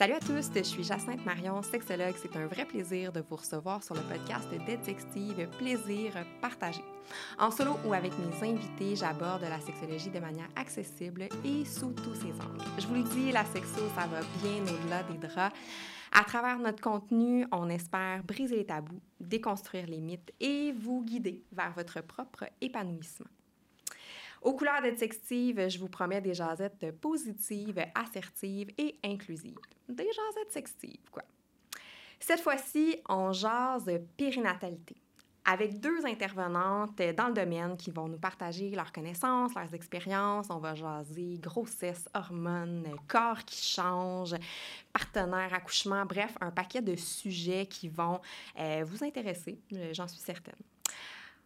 Salut à tous, je suis Jacinthe Marion, sexologue. C'est un vrai plaisir de vous recevoir sur le podcast Détective Plaisir partagé. En solo ou avec mes invités, j'aborde la sexologie de manière accessible et sous tous ses angles. Je vous le dis, la sexo, ça va bien au-delà des draps. À travers notre contenu, on espère briser les tabous, déconstruire les mythes et vous guider vers votre propre épanouissement. Aux couleurs de Sextive, je vous promets des jasettes positives, assertives et inclusives. Des jasettes sextives, quoi. Cette fois-ci, on jase périnatalité avec deux intervenantes dans le domaine qui vont nous partager leurs connaissances, leurs expériences. On va jaser grossesse, hormones, corps qui change, partenaire, accouchement, bref, un paquet de sujets qui vont euh, vous intéresser, j'en suis certaine.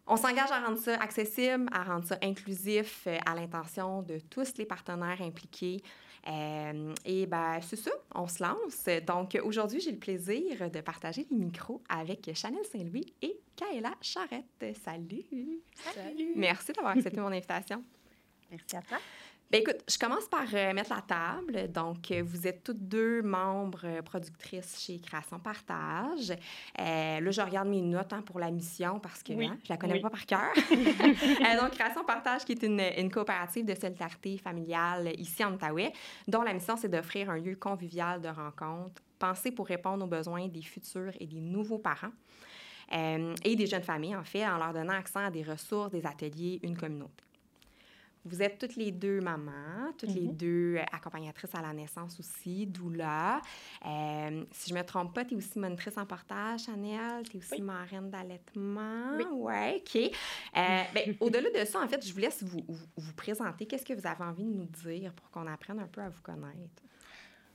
On s'engage à rendre ça accessible, à rendre ça inclusif euh, à l'intention de tous les partenaires impliqués. Euh, et ben c'est ça, on se lance. Donc aujourd'hui, j'ai le plaisir de partager les micros avec Chanel Saint-Louis et Kaela Charrette. Salut! Salut! Merci d'avoir accepté mon invitation. Merci à toi. Bien, écoute, je commence par euh, mettre la table. Donc, euh, vous êtes toutes deux membres euh, productrices chez Création Partage. là, je regarde mes notes hein, pour la mission parce que oui. hein, je la connais pas par cœur. donc, Création Partage, qui est une, une, coopérative de solidarité familiale ici en Outaouais, dont la mission, c'est d'offrir un lieu convivial de rencontre pensé pour répondre aux besoins des futurs et des nouveaux parents. et des jeunes familles, en fait, en leur donnant accès à des ressources, des ateliers, une communauté. Vous êtes toutes les deux mamans, toutes mm -hmm. les Mm-hmm. deux accompagnatrices à la naissance aussi, doula. Euh, si je ne me trompe pas, tu es aussi monitrice en portage, Chanel. Tu es aussi oui. marraine d'allaitement. Oui. Ouais, OK. Euh, ben, Au-delà de ça, en fait, je vous laisse vous, vous, vous présenter. Qu'est-ce que vous avez envie de nous dire pour qu'on apprenne un peu à vous connaître?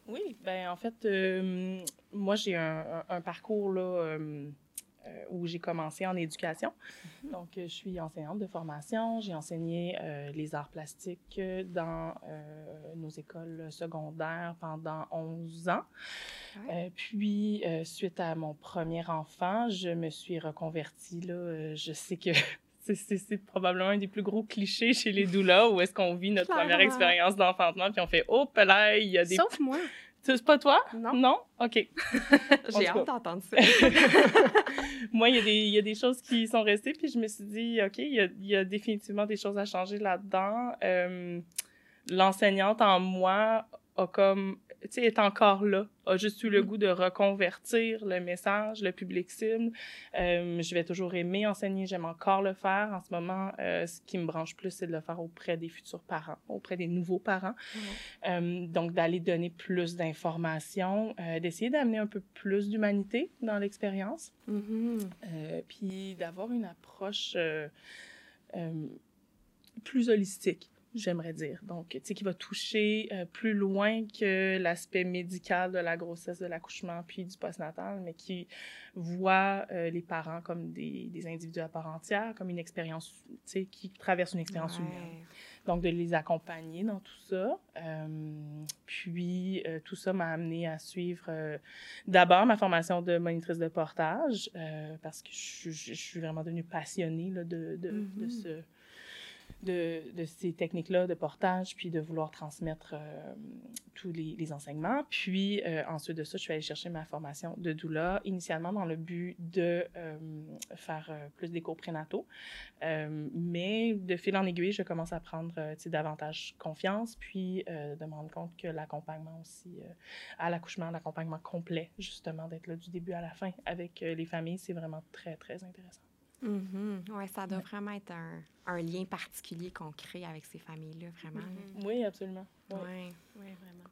Oui, ben en fait, euh, moi, j'ai un, un, un, parcours là, euh, où j'ai commencé en éducation. Mm -hmm. Donc, je suis enseignante de formation. J'ai enseigné euh, les arts plastiques dans euh, nos écoles secondaires pendant 11 ans. Ouais. Euh, puis, suite à mon premier enfant, je me suis reconvertie. Là, je sais que c'est probablement un des plus gros clichés chez les doulas où est-ce qu'on vit notre première expérience d'enfantement puis on fait « Oh, là, il y a des... » Sauf moi. C'est pas toi? Non. Non? OK. J'ai hâte d'entendre ça. Moi, il y, a des, il y a des choses qui sont restées, puis je me suis dit, OK, il y a, il y a définitivement des choses à changer là-dedans. Euh, L'enseignante en moi a comme, est encore là, a juste eu le goût de reconvertir le message, le public cible. Euh, je vais toujours aimer enseigner, j'aime encore le faire. En ce moment, euh, ce qui me branche plus, c'est de le faire auprès des futurs parents, auprès des nouveaux parents. Mhm. Euh, donc, d'aller donner plus d'informations, d'essayer d'amener un peu plus d'humanité dans l'expérience, Mm -hmm. puis d'avoir une approche plus holistique j'aimerais dire. Donc, tu sais, qui va toucher euh, plus loin que l'aspect médical de la grossesse, de l'accouchement, puis du postnatal, mais qui voit euh, les parents comme des, des, individus à part entière, comme une expérience, tu sais, qui traverse une expérience ouais. humaine. Donc, de les accompagner dans tout ça. Euh, puis, tout ça m'a amené à suivre d'abord ma formation de monitrice de portage, parce que je, je, je, suis vraiment devenue passionnée là, de, de, mm -hmm. de ce de, ces techniques-là de portage, puis de vouloir transmettre euh, tous les, les, enseignements. Puis euh, ensuite de ça, je suis allée chercher ma formation de doula, initialement dans le but de euh, faire plus des cours prénataux. mais de fil en aiguille, je commence à prendre davantage confiance, puis de me rendre compte que l'accompagnement aussi à l'accouchement, l'accompagnement complet, justement, d'être là du début à la fin avec les familles, c'est vraiment très, très intéressant. Mm -hmm. Oui, ça doit ouais. vraiment être un, un lien particulier qu'on crée avec ces familles-là, vraiment. Mm -hmm. Oui, absolument. Oui, ouais. ouais, vraiment.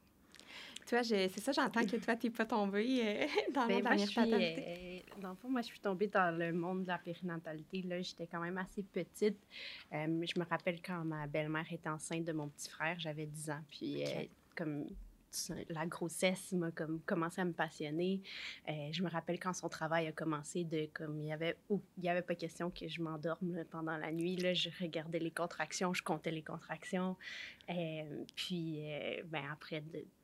Tu vois, c'est ça, j'entends que toi, tu n'es pas tombée euh, dans ben, la périnatalité. Euh, dans le fond, moi, je suis tombée dans le monde de la périnatalité. Là, j'étais quand même assez petite. Euh, je me rappelle quand ma belle-mère était enceinte de mon petit frère, j'avais 10 ans. Puis, okay. comme la grossesse m'a comme commencé à me passionner. Euh, je me rappelle quand son travail a commencé de comme il y avait oh, il y avait pas question que je m'endorme pendant la nuit là, je regardais les contractions, je comptais les contractions. Euh, puis euh, ben après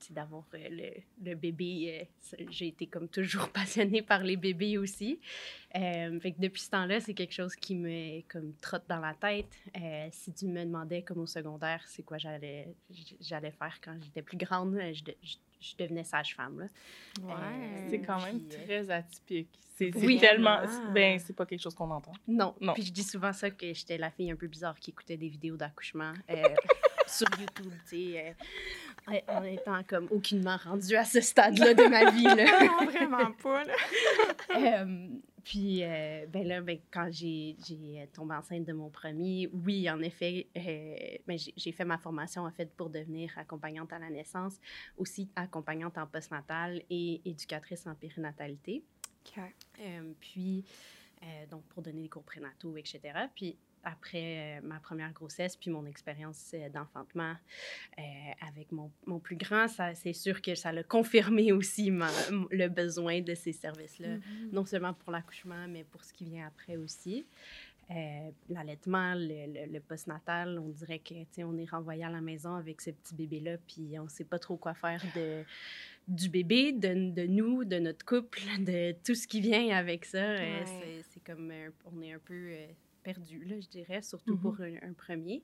d'avoir le, le, bébé, j'ai été comme toujours passionnée par les bébés aussi. fait que depuis ce temps-là, c'est quelque chose qui me comme trotte dans la tête. si tu me demandais comme au secondaire, c'est quoi j'allais j'allais faire quand j'étais plus grande, je, je, je devenais sage-femme. Ouais. Euh, C'est quand même puis, euh, très atypique. C'est Oui. tellement. Ben, c'est pas quelque chose qu'on entend. Non. Non. Puis je dis souvent ça que j'étais la fille un peu bizarre qui écoutait des vidéos d'accouchement euh, sur YouTube, tu sais, euh, en étant comme aucunement rendue à ce stade-là de ma vie. Là. non, vraiment pas. là. Euh, puis, euh, ben là, ben, quand j'ai tombé enceinte de mon premier, oui, en effet, ben, j'ai fait ma formation, en fait, pour devenir accompagnante à la naissance, aussi accompagnante en postnatal et éducatrice en périnatalité. Euh, puis, donc, pour donner des cours prénataux, etc. Puis, après euh, ma première grossesse, puis mon expérience euh, d'enfantement euh, avec mon, mon plus grand, ça, c'est sûr que ça l'a confirmé aussi ma- le besoin de ces services-là, non seulement pour l'accouchement, mais pour ce qui vient après aussi. Euh, L'allaitement, le, le, le postnatal, on dirait que, on est renvoyé à la maison avec ce petit bébé-là, puis on sait pas trop quoi faire de du bébé, de, de nous, de notre couple, de tout ce qui vient avec ça. Ouais. c'est- c'est comme, on est un peu perdu, là, je dirais, surtout pour un, un premier.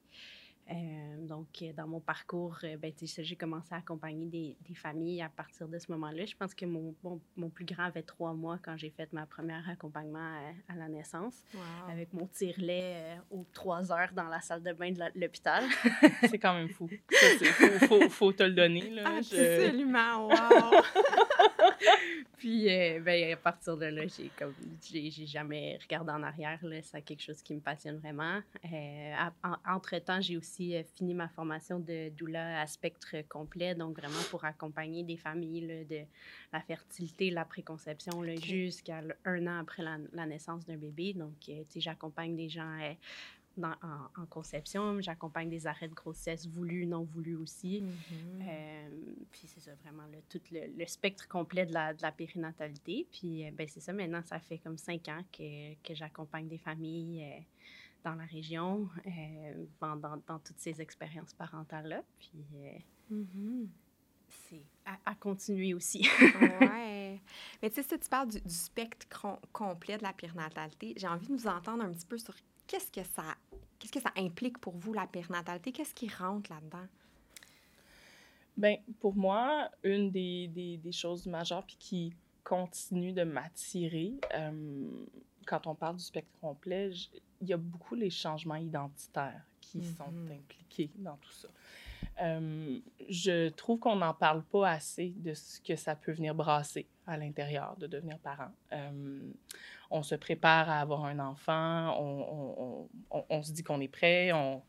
Euh, donc, euh, dans mon parcours, euh, ben, j'ai commencé à accompagner des, des familles à partir de ce moment-là. Je pense que mon, mon, mon plus grand avait trois mois quand j'ai fait ma première accompagnement à, à la naissance, Wow. avec mon tire-lait euh, aux trois heures dans la salle de bain de l'hôpital. C'est quand même fou. C'est- faut, faut, faut te le donner. Là. Je- Absolument, wow! Puis, euh, ben, à partir de là, j'ai comme j'ai jamais regardé en arrière. là. C'est quelque chose qui me passionne vraiment. Euh, en- Entre-temps, j'ai aussi euh, fini ma formation de doula à spectre complet, donc vraiment pour accompagner des familles là, de la fertilité, la préconception, jusqu'à un an après la, la naissance d'un bébé. Donc, j'accompagne des gens dans- en, en conception, j'accompagne des arrêts de grossesse voulus, non voulus aussi. Mhm. Euh, puis c'est ça, vraiment, le, tout le, le spectre complet de la, de la périnatalité. Puis euh, ben, c'est ça, maintenant, ça fait comme cinq ans que, que j'accompagne des familles euh, dans la région, pendant, dans toutes ces expériences parentales-là. Puis Mhm. c'est à, à continuer aussi. ouais. Mais tu sais, si tu parles du, du spectre com- complet de la périnatalité, j'ai envie de nous entendre un petit peu sur qu'est-ce que ça, qu'est-ce que ça implique pour vous, la périnatalité? Qu'est-ce qui rentre là-dedans? Ben, pour moi, une des, des, des choses majeures puis qui continue de m'attirer euh, quand on parle du spectre complet, il y a beaucoup les changements identitaires qui sont Mhm. impliqués dans tout ça. Euh, je trouve qu'on n'en parle pas assez de ce que ça peut venir brasser à l'intérieur de devenir parent. Euh, on se prépare à avoir un enfant, on, on- on- on- se dit qu'on est prêt, on,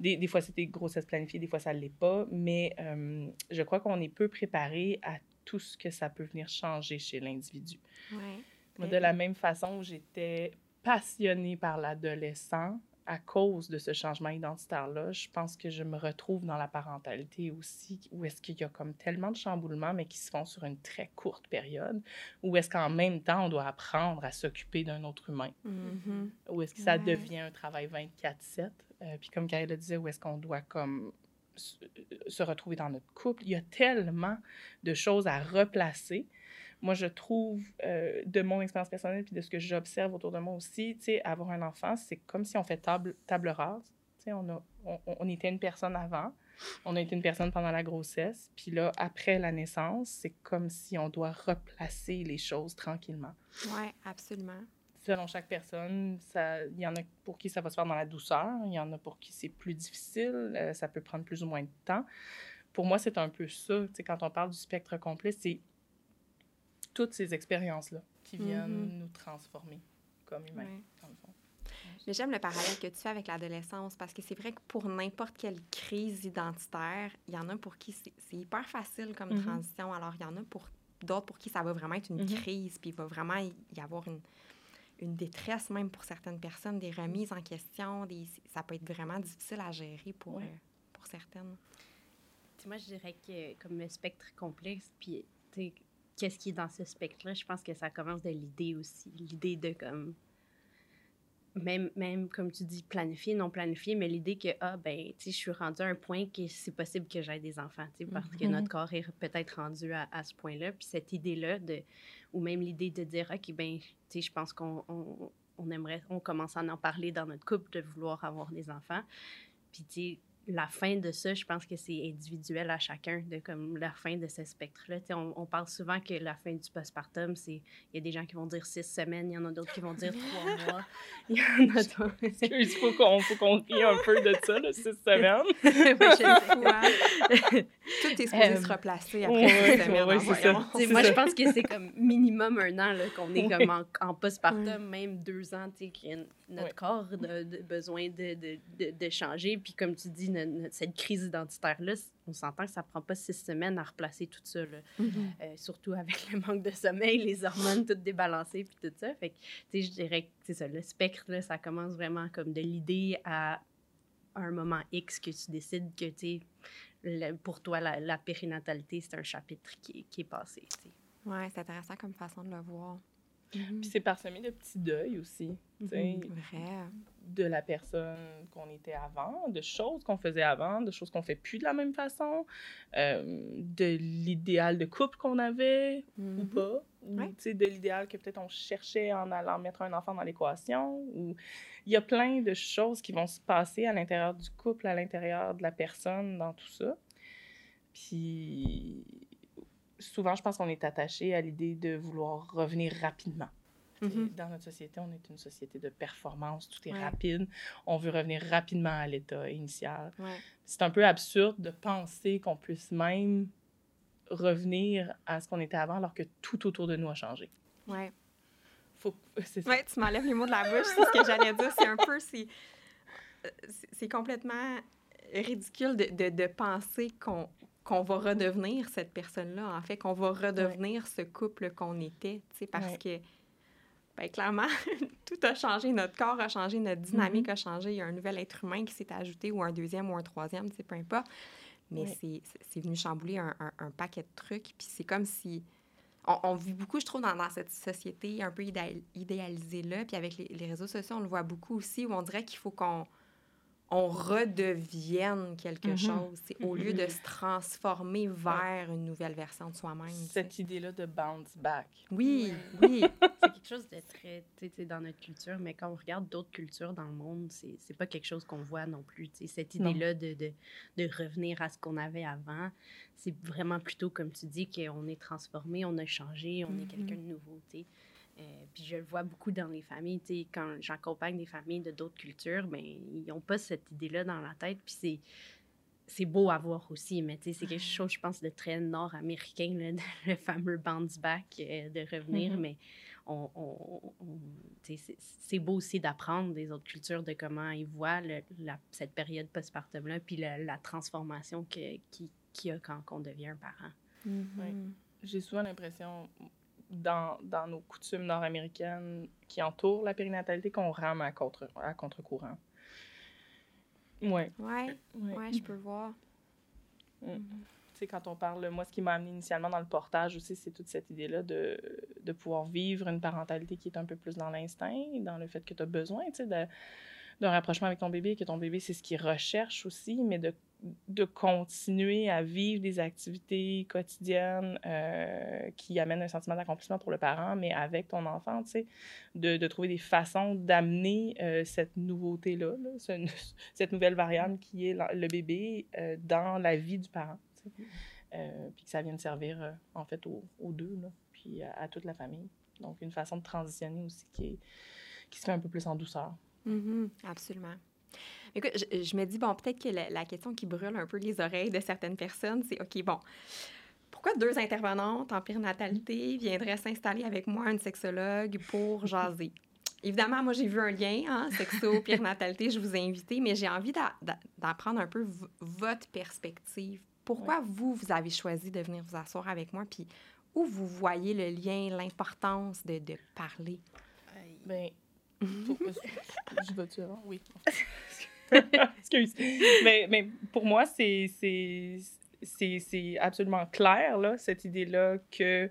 des, des fois, c'est des grossesses planifiées, des fois, ça ne l'est pas, mais euh, je crois qu'on est peu préparé à tout ce que ça peut venir changer chez l'individu. Ouais. Moi, Très de la même façon, j'étais passionnée par l'adolescent à cause de ce changement identitaire-là. Je pense que je me retrouve dans la parentalité aussi, où est-ce qu'il y a comme tellement de chamboulements, mais qui se font sur une très courte période, où est-ce qu'en même temps, on doit apprendre à s'occuper d'un autre humain, Mhm. où est-ce que ça Ouais. devient un travail 24-7. Euh, puis comme Karel le disait, où est-ce qu'on doit comme se- se retrouver dans notre couple? Il y a tellement de choses à replacer. Moi, je trouve, euh, de mon expérience personnelle puis de ce que j'observe autour de moi aussi, tu sais, avoir un enfant, c'est comme si on fait table, table rase. Tu sais, on, a, on, on était une personne avant, on a été une personne pendant la grossesse, puis là, après la naissance, c'est comme si on doit replacer les choses tranquillement Ouais, absolument. selon chaque personne, il y en a pour qui ça va se faire dans la douceur, il y en a pour qui c'est plus difficile, euh, ça peut prendre plus ou moins de temps. Pour moi, c'est un peu ça. Quand on parle du spectre complet, c'est toutes ces expériences-là qui viennent Mhm. nous transformer comme humains, Ouais. dans le fond. Mais j'aime le parallèle que tu fais avec l'adolescence parce que c'est vrai que pour n'importe quelle crise identitaire, il y en a pour qui c'est c'est hyper facile comme Mhm. transition. Alors, il y en a pour d'autres pour qui ça va vraiment être une Mhm. crise, puis il va vraiment y avoir une, une détresse même pour certaines personnes, des remises en question. Des, ça peut être vraiment difficile à gérer pour, Ouais. euh, pour certaines. Tu sais, moi, je dirais que comme un spectre complexe, puis tu sais, qu'est-ce qui est dans ce spectre-là, je pense que ça commence de l'idée aussi. L'idée de comme. Même, même, comme tu dis, planifier, non planifier, mais l'idée que, ah, ben, tu sais, je suis rendue à un point que c'est possible que j'aie des enfants, tu sais, parce que Mhm. notre corps est peut-être rendu à, à ce point-là. Puis cette idée-là, de, ou même l'idée de dire, OK, ben, tu sais, je pense qu'on on, on aimerait, on commence à en parler dans notre couple de vouloir avoir des enfants. Puis, tu sais, la fin de ça, je pense que c'est individuel à chacun, de comme la fin de ce spectre-là. On, on parle souvent que la fin du postpartum, c'est. Il y a des gens qui vont dire six semaines, il y en a d'autres qui vont dire trois mois. Il y en a d'autres. Il faut qu'on faut qu'on rie un peu de ça, là, six semaines. Tout est supposé se replacer après six semaines. Ouais, ça. Moi, je pense que c'est comme minimum un an qu'on est comme en, en postpartum, même deux ans, tu sais, notre corps a besoin de, de, de, de changer. Puis comme tu dis, cette crise identitaire-là, on s'entend que ça prend pas six semaines à replacer tout ça. Mm-hmm. Euh, surtout avec le manque de sommeil, les hormones toutes débalancées, puis tout ça. Fait que, tu sais, je dirais que c'est ça, le spectre, là, ça commence vraiment comme de l'idée à un moment X que tu décides que, tu sais, pour toi, la, périnatalité, c'est un chapitre qui, qui est passé. Oui, c'est intéressant comme façon de le voir. Mhm. Puis c'est parsemé de petits deuils aussi. Mhm. De la personne qu'on était avant, de choses qu'on faisait avant, de choses qu'on fait plus de la même façon, euh, de l'idéal de couple qu'on avait ou mhm. pas, ou de l'idéal que peut-être on cherchait en allant mettre un enfant dans l'équation. Ou... Il y a plein de choses qui vont se passer à l'intérieur du couple, à l'intérieur de la personne, dans tout ça. Puis souvent, je pense qu'on est attaché à l'idée de vouloir revenir rapidement. Mm-hmm. Dans notre société, on est une société de performance, tout est rapide. On veut revenir rapidement à l'état initial. C'est un peu absurde de penser qu'on puisse même revenir à ce qu'on était avant alors que tout autour de nous a changé. Ouais. Faut... Ouais, tu m'enlèves les mots de la bouche, c'est ce que j'allais dire. C'est un peu, c'est complètement ridicule de, de, de penser qu'on qu'on va redevenir cette personne-là, en fait, qu'on va redevenir ce couple qu'on était, tu sais, parce que, ben, clairement, tout a changé, notre corps a changé, notre dynamique mm-hmm. a changé, il y a un nouvel être humain qui s'est ajouté, ou un deuxième, ou un troisième, tu sais, peu importe. Mais c'est venu chambouler un, un, paquet de trucs, puis c'est comme si... On, vit beaucoup, je trouve, dans, dans cette société un peu idéalisée-là, puis avec les, les réseaux sociaux, on le voit beaucoup aussi, où on dirait qu'il faut qu'on on redevienne quelque mm-hmm. chose. Au lieu de mm-hmm. se transformer vers une nouvelle version de soi-même. Cette idée-là de bounce back. Oui, oui. c'est quelque chose de très, tu sais, dans notre culture, mais quand on regarde d'autres cultures dans le monde, c'est, c'est pas quelque chose qu'on voit non plus. sais, cette idée-là de, de, de, revenir à ce qu'on avait avant, c'est vraiment plutôt, comme tu dis, qu'on est transformé, on a changé, on est mm-hmm. quelqu'un de nouveau. sais. Euh, puis je le vois beaucoup dans les familles, tu sais, quand j'accompagne des familles de d'autres cultures, ben ils n'ont pas cette idée-là dans la tête, puis c'est c'est beau à voir aussi, mais tu sais, c'est quelque chose, je pense, de très nord-américain, le fameux bounce back, euh, de revenir, mm-hmm. mais on, on, c'est beau aussi d'apprendre des autres cultures de comment ils voient la, cette période postpartum-là, puis la, transformation qu'il qui, y a quand on devient un parent. Mm-hmm. J'ai souvent l'impression, dans, dans nos coutumes nord-américaines qui entourent la périnatalité qu'on rame à, contre, à contre-courant. Ouais. Ouais, ouais, je peux voir. Mm. Mm-hmm. Tu sais, quand on parle, moi, ce qui m'a amené initialement dans le portage aussi, c'est toute cette idée-là de, de pouvoir vivre une parentalité qui est un peu plus dans l'instinct, dans le fait que tu as besoin, tu sais, d'un rapprochement avec ton bébé, que ton bébé, c'est ce qu'il recherche aussi, mais de de continuer à vivre des activités quotidiennes euh, qui amènent un sentiment d'accomplissement pour le parent, mais avec ton enfant, tu sais, de, de, trouver des façons d'amener euh, cette nouveauté-là, cette nouvelle variante qui est le bébé euh, dans la vie du parent, tu puis que ça vienne servir, en fait, aux, deux, là, puis à, toute la famille. Donc, une façon de transitionner aussi qui, est, qui se fait un peu plus en douceur. Mm-hmm. absolument. Écoute, je, me dis, bon, peut-être que la, question qui brûle un peu les oreilles de certaines personnes, c'est, OK, bon, pourquoi deux intervenantes en périnatalité viendraient s'installer avec moi, une sexologue, pour jaser? Évidemment, moi, j'ai vu un lien, hein, sexo, périnatalité, je vous ai invité, mais j'ai envie d'apprendre un peu votre perspective. Pourquoi vous, vous avez choisi de venir vous asseoir avec moi, puis où vous voyez le lien, l'importance de, de parler? Bien, je vais dire, oui. Excuse. Mais, mais pour moi, c'est absolument clair, là, cette idée-là que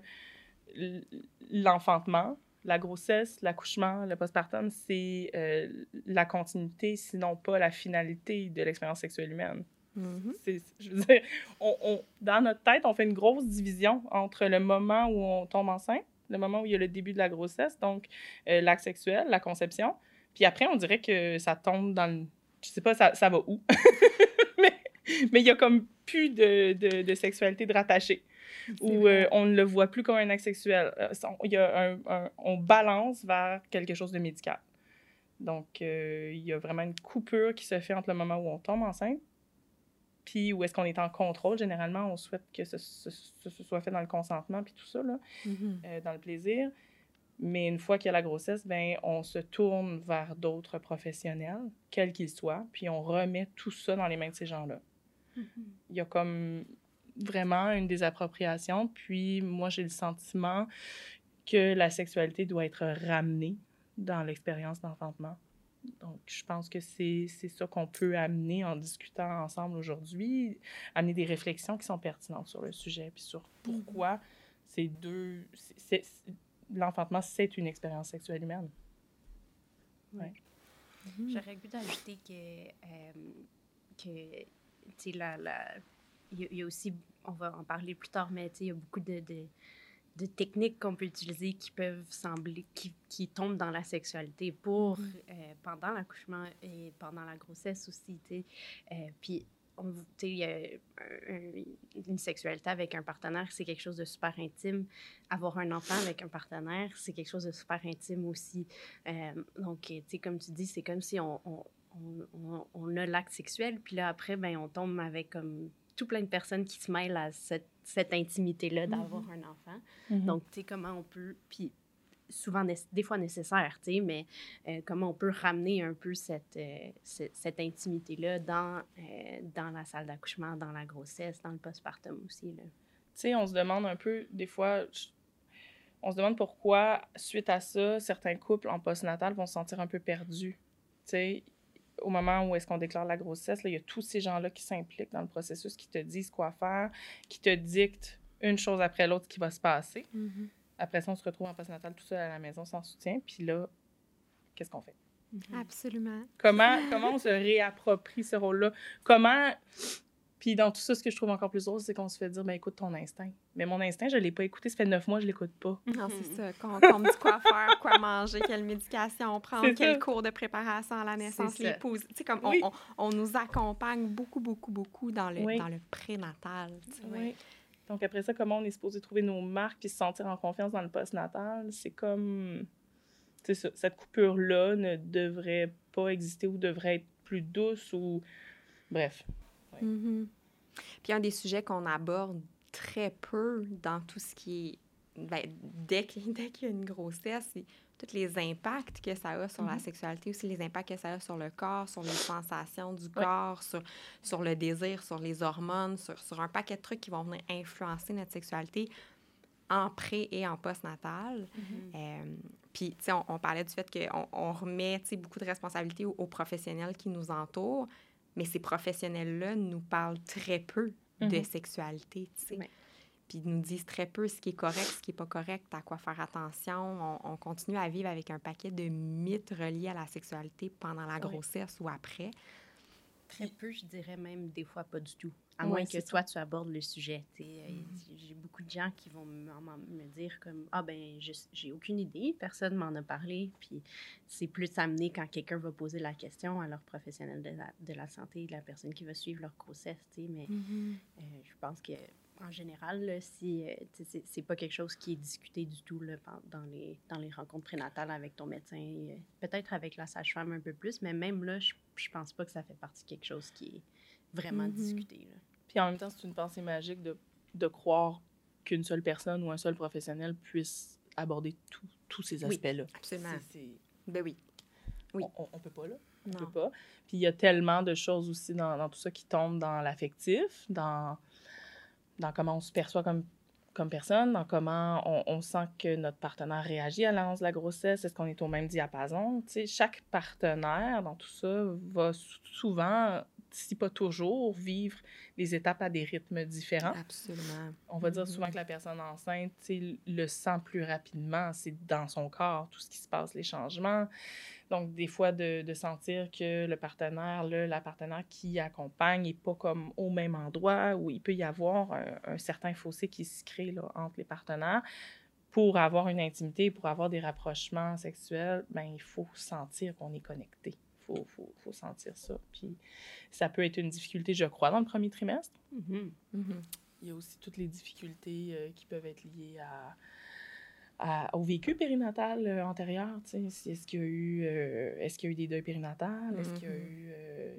l'enfantement, la grossesse, l'accouchement, le postpartum, c'est euh, la continuité, sinon pas la finalité de l'expérience sexuelle humaine. Mm-hmm. Je veux dire, on, on, dans notre tête, on fait une grosse division entre le moment où on tombe enceinte, le moment où il y a le début de la grossesse, donc euh, l'acte sexuel, la conception, puis après, on dirait que ça tombe dans le je sais pas, ça, ça va où. mais mais il y a comme plus de, de, de sexualité de rattaché. Où euh, on ne le voit plus comme un acte sexuel. Euh, y a un, on balance vers quelque chose de médical. Donc, euh, il y a vraiment une coupure qui se fait entre le moment où on tombe enceinte, puis où est-ce qu'on est en contrôle. Généralement, on souhaite que ce, soit fait dans le consentement, puis tout ça, là, mm-hmm. dans le plaisir. Mais une fois qu'il y a la grossesse, ben, on se tourne vers d'autres professionnels, quels qu'ils soient, puis on remet tout ça dans les mains de ces gens-là. Mm-hmm. Il y a comme vraiment une désappropriation, puis moi, j'ai le sentiment que la sexualité doit être ramenée dans l'expérience d'enfantement. Donc, je pense que c'est ça qu'on peut amener en discutant ensemble aujourd'hui, amener des réflexions qui sont pertinentes sur le sujet, puis sur mm-hmm. pourquoi ces deux l'enfantement, c'est une expérience sexuelle humaine. Ouais. Mm-hmm. J'aurais pu d'ajouter que, euh, que tu sais, la, la, il y, a aussi, on va en parler plus tard, mais il y a beaucoup de, de, de techniques qu'on peut utiliser qui peuvent sembler, qui, qui, tombent dans la sexualité pour, mm-hmm. euh, pendant l'accouchement et pendant la grossesse aussi, tu sais. Euh, puis on, y a une sexualité avec un partenaire, c'est quelque chose de super intime. Avoir un enfant avec un partenaire, c'est quelque chose de super intime aussi. Euh, donc, tu sais, comme tu dis, c'est comme si on, on, on, on a l'acte sexuel, puis là, après, ben, on tombe avec comme tout plein de personnes qui se mêlent à cette, cette intimité-là d'avoir mm-hmm. un enfant. Mm-hmm. Donc, tu sais, comment on peut... Puis souvent, des fois nécessaire, tu sais, mais euh, comment on peut ramener un peu cette, euh, cette, intimité-là dans, euh, dans la salle d'accouchement, dans la grossesse, dans le postpartum aussi. Tu sais, on se demande un peu, des fois, on se demande pourquoi, suite à ça, certains couples en postnatal vont se sentir un peu perdus. Tu sais, au moment où est-ce qu'on déclare la grossesse, il y a tous ces gens-là qui s'impliquent dans le processus, qui te disent quoi faire, qui te dictent une chose après l'autre qui va se passer. Mm-hmm. Après ça, on se retrouve en postnatal tout seul à la maison sans soutien. Puis là, qu'est-ce qu'on fait? Mhm. Absolument. Comment, comment on se réapproprie ce rôle-là? Comment. Puis dans tout ça, ce que je trouve encore plus drôle, c'est qu'on se fait dire, ben écoute ton instinct. Mais mon instinct, je ne l'ai pas écouté, ça fait neuf mois, je ne l'écoute pas. Non, c'est ça. Qu'on me dit quoi faire, quoi manger, quelle médication prendre, quel cours de préparation à la naissance, les Tu sais, comme on, on, nous accompagne beaucoup, beaucoup, beaucoup dans le, dans le prénatal. Oui. Donc après ça, comment on est supposé trouver nos marques puis se sentir en confiance dans le post-natal, c'est comme... Ça, cette coupure-là ne devrait pas exister ou devrait être plus douce ou... Bref. Mm-hmm. Puis un des sujets qu'on aborde très peu dans tout ce qui est... Ben, dès qu'il y a une grossesse, c'est tous les impacts que ça a sur la mm-hmm. sexualité, aussi les impacts que ça a sur le corps, sur les sensations du corps, sur, sur le désir, sur les hormones, sur, sur, un paquet de trucs qui vont venir influencer notre sexualité en pré et en post-natal. Mm-hmm. Euh, puis, tu sais, on, parlait du fait qu'on on remet, beaucoup de responsabilités aux, professionnels qui nous entourent, mais ces professionnels-là nous parlent très peu de mm-hmm. sexualité, tu sais puis ils nous disent très peu ce qui est correct, ce qui n'est pas correct, à quoi faire attention. On, continue à vivre avec un paquet de mythes reliés à la sexualité pendant la grossesse ou après. Très peu, je dirais même des fois pas du tout. À moins que toi, tu abordes le sujet. Euh, mm-hmm. J'ai beaucoup de gens qui vont me dire comme Ah ben, j'ai aucune idée, personne m'en a parlé. Puis c'est plus amené quand quelqu'un va poser la question à leur professionnel de la, de la santé, la personne qui va suivre leur grossesse. Mais mm-hmm. euh, je pense que en général, si euh, c'est pas quelque chose qui est discuté du tout là, dans, les, dans les rencontres prénatales avec ton médecin, euh, peut-être avec la sage-femme un peu plus, mais même là, je, je pense pas que ça fait partie de quelque chose qui est vraiment mm-hmm. discuté. Puis en même temps, c'est une pensée magique de, de croire qu'une seule personne ou un seul professionnel puisse aborder tous ces aspects-là. Oui, absolument. Ben oui. Oui. On, on, peut pas, là. On peut pas. Puis il y a tellement de choses aussi dans, dans tout ça qui tombent dans l'affectif, dans dans comment on se perçoit comme, comme personne, dans comment on, on sent que notre partenaire réagit à l'annonce de la grossesse, est-ce qu'on est au même diapason. Chaque partenaire dans tout ça va souvent, si pas toujours, vivre les étapes à des rythmes différents. Absolument. On va dire souvent mm-hmm. que la personne enceinte le sent plus rapidement, c'est dans son corps, tout ce qui se passe, les changements. Donc, des fois, de, de sentir que le partenaire, là, la partenaire qui accompagne n'est pas comme au même endroit, où il peut y avoir un, certain fossé qui se crée là, entre les partenaires. Pour avoir une intimité, pour avoir des rapprochements sexuels, ben, il faut sentir qu'on est connecté. Il faut, faut, faut, sentir ça. Puis ça peut être une difficulté, je crois, dans le premier trimestre. Mhm. Mhm. Il y a aussi toutes les difficultés euh, qui peuvent être liées à, à- au vécu périnatal euh, antérieur. tu sais. Est-ce qu'il y, a eu, euh, est-ce qu'il y a eu des deuils périnatales? Est-ce qu'il y a Mhm. eu euh,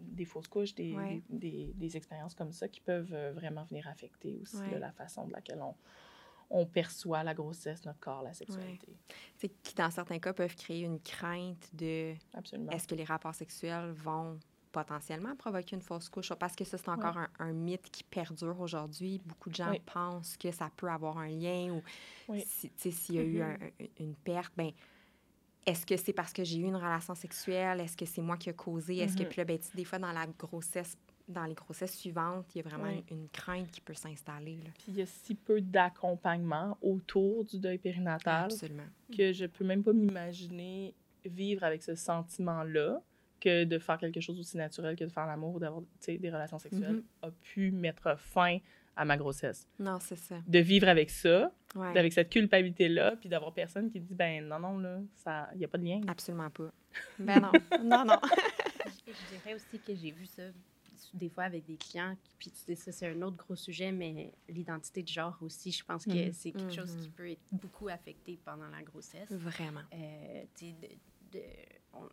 des fausses couches, des, Ouais. des, des- des expériences comme ça qui peuvent euh, vraiment venir affecter aussi Ouais. là, la façon de laquelle on, on perçoit la grossesse, notre corps, la sexualité. Tu sais, qui, dans certains cas, peuvent créer une crainte de Absolument. est-ce que les rapports sexuels vont potentiellement provoquer une fausse couche? Parce que ça, c'est encore un, un mythe qui perdure aujourd'hui. Beaucoup de gens Oui. pensent que ça peut avoir un lien ou Oui. si- s'il y a eu Mhm. un- une perte, ben est-ce que c'est parce que j'ai eu une relation sexuelle? Est-ce que c'est moi qui ai causé? Est-ce que, Mhm. puis là, ben, des fois, dans la grossesse, dans les grossesses suivantes, il y a vraiment Oui. une, crainte qui peut s'installer. Puis il y a si peu d'accompagnement autour du deuil périnatal Absolument. que je peux même pas m'imaginer vivre avec ce sentiment-là que de faire quelque chose aussi naturel que de faire l'amour ou d'avoir des relations sexuelles Mhm. a pu mettre fin à ma grossesse. Non, c'est ça. De vivre avec ça, Ouais. avec cette culpabilité-là, puis d'avoir personne qui dit ben non non là, ça il y a pas de lien. Absolument pas. Ben non. non, non. Et je dirais aussi que j'ai vu ça des fois avec des clients, puis tu sais, ça c'est un autre gros sujet, mais l'identité de genre aussi, je pense que Mhm. c'est quelque chose qui Mhm. peut être beaucoup affecté pendant la grossesse. Vraiment. Euh, tu sais, de- de-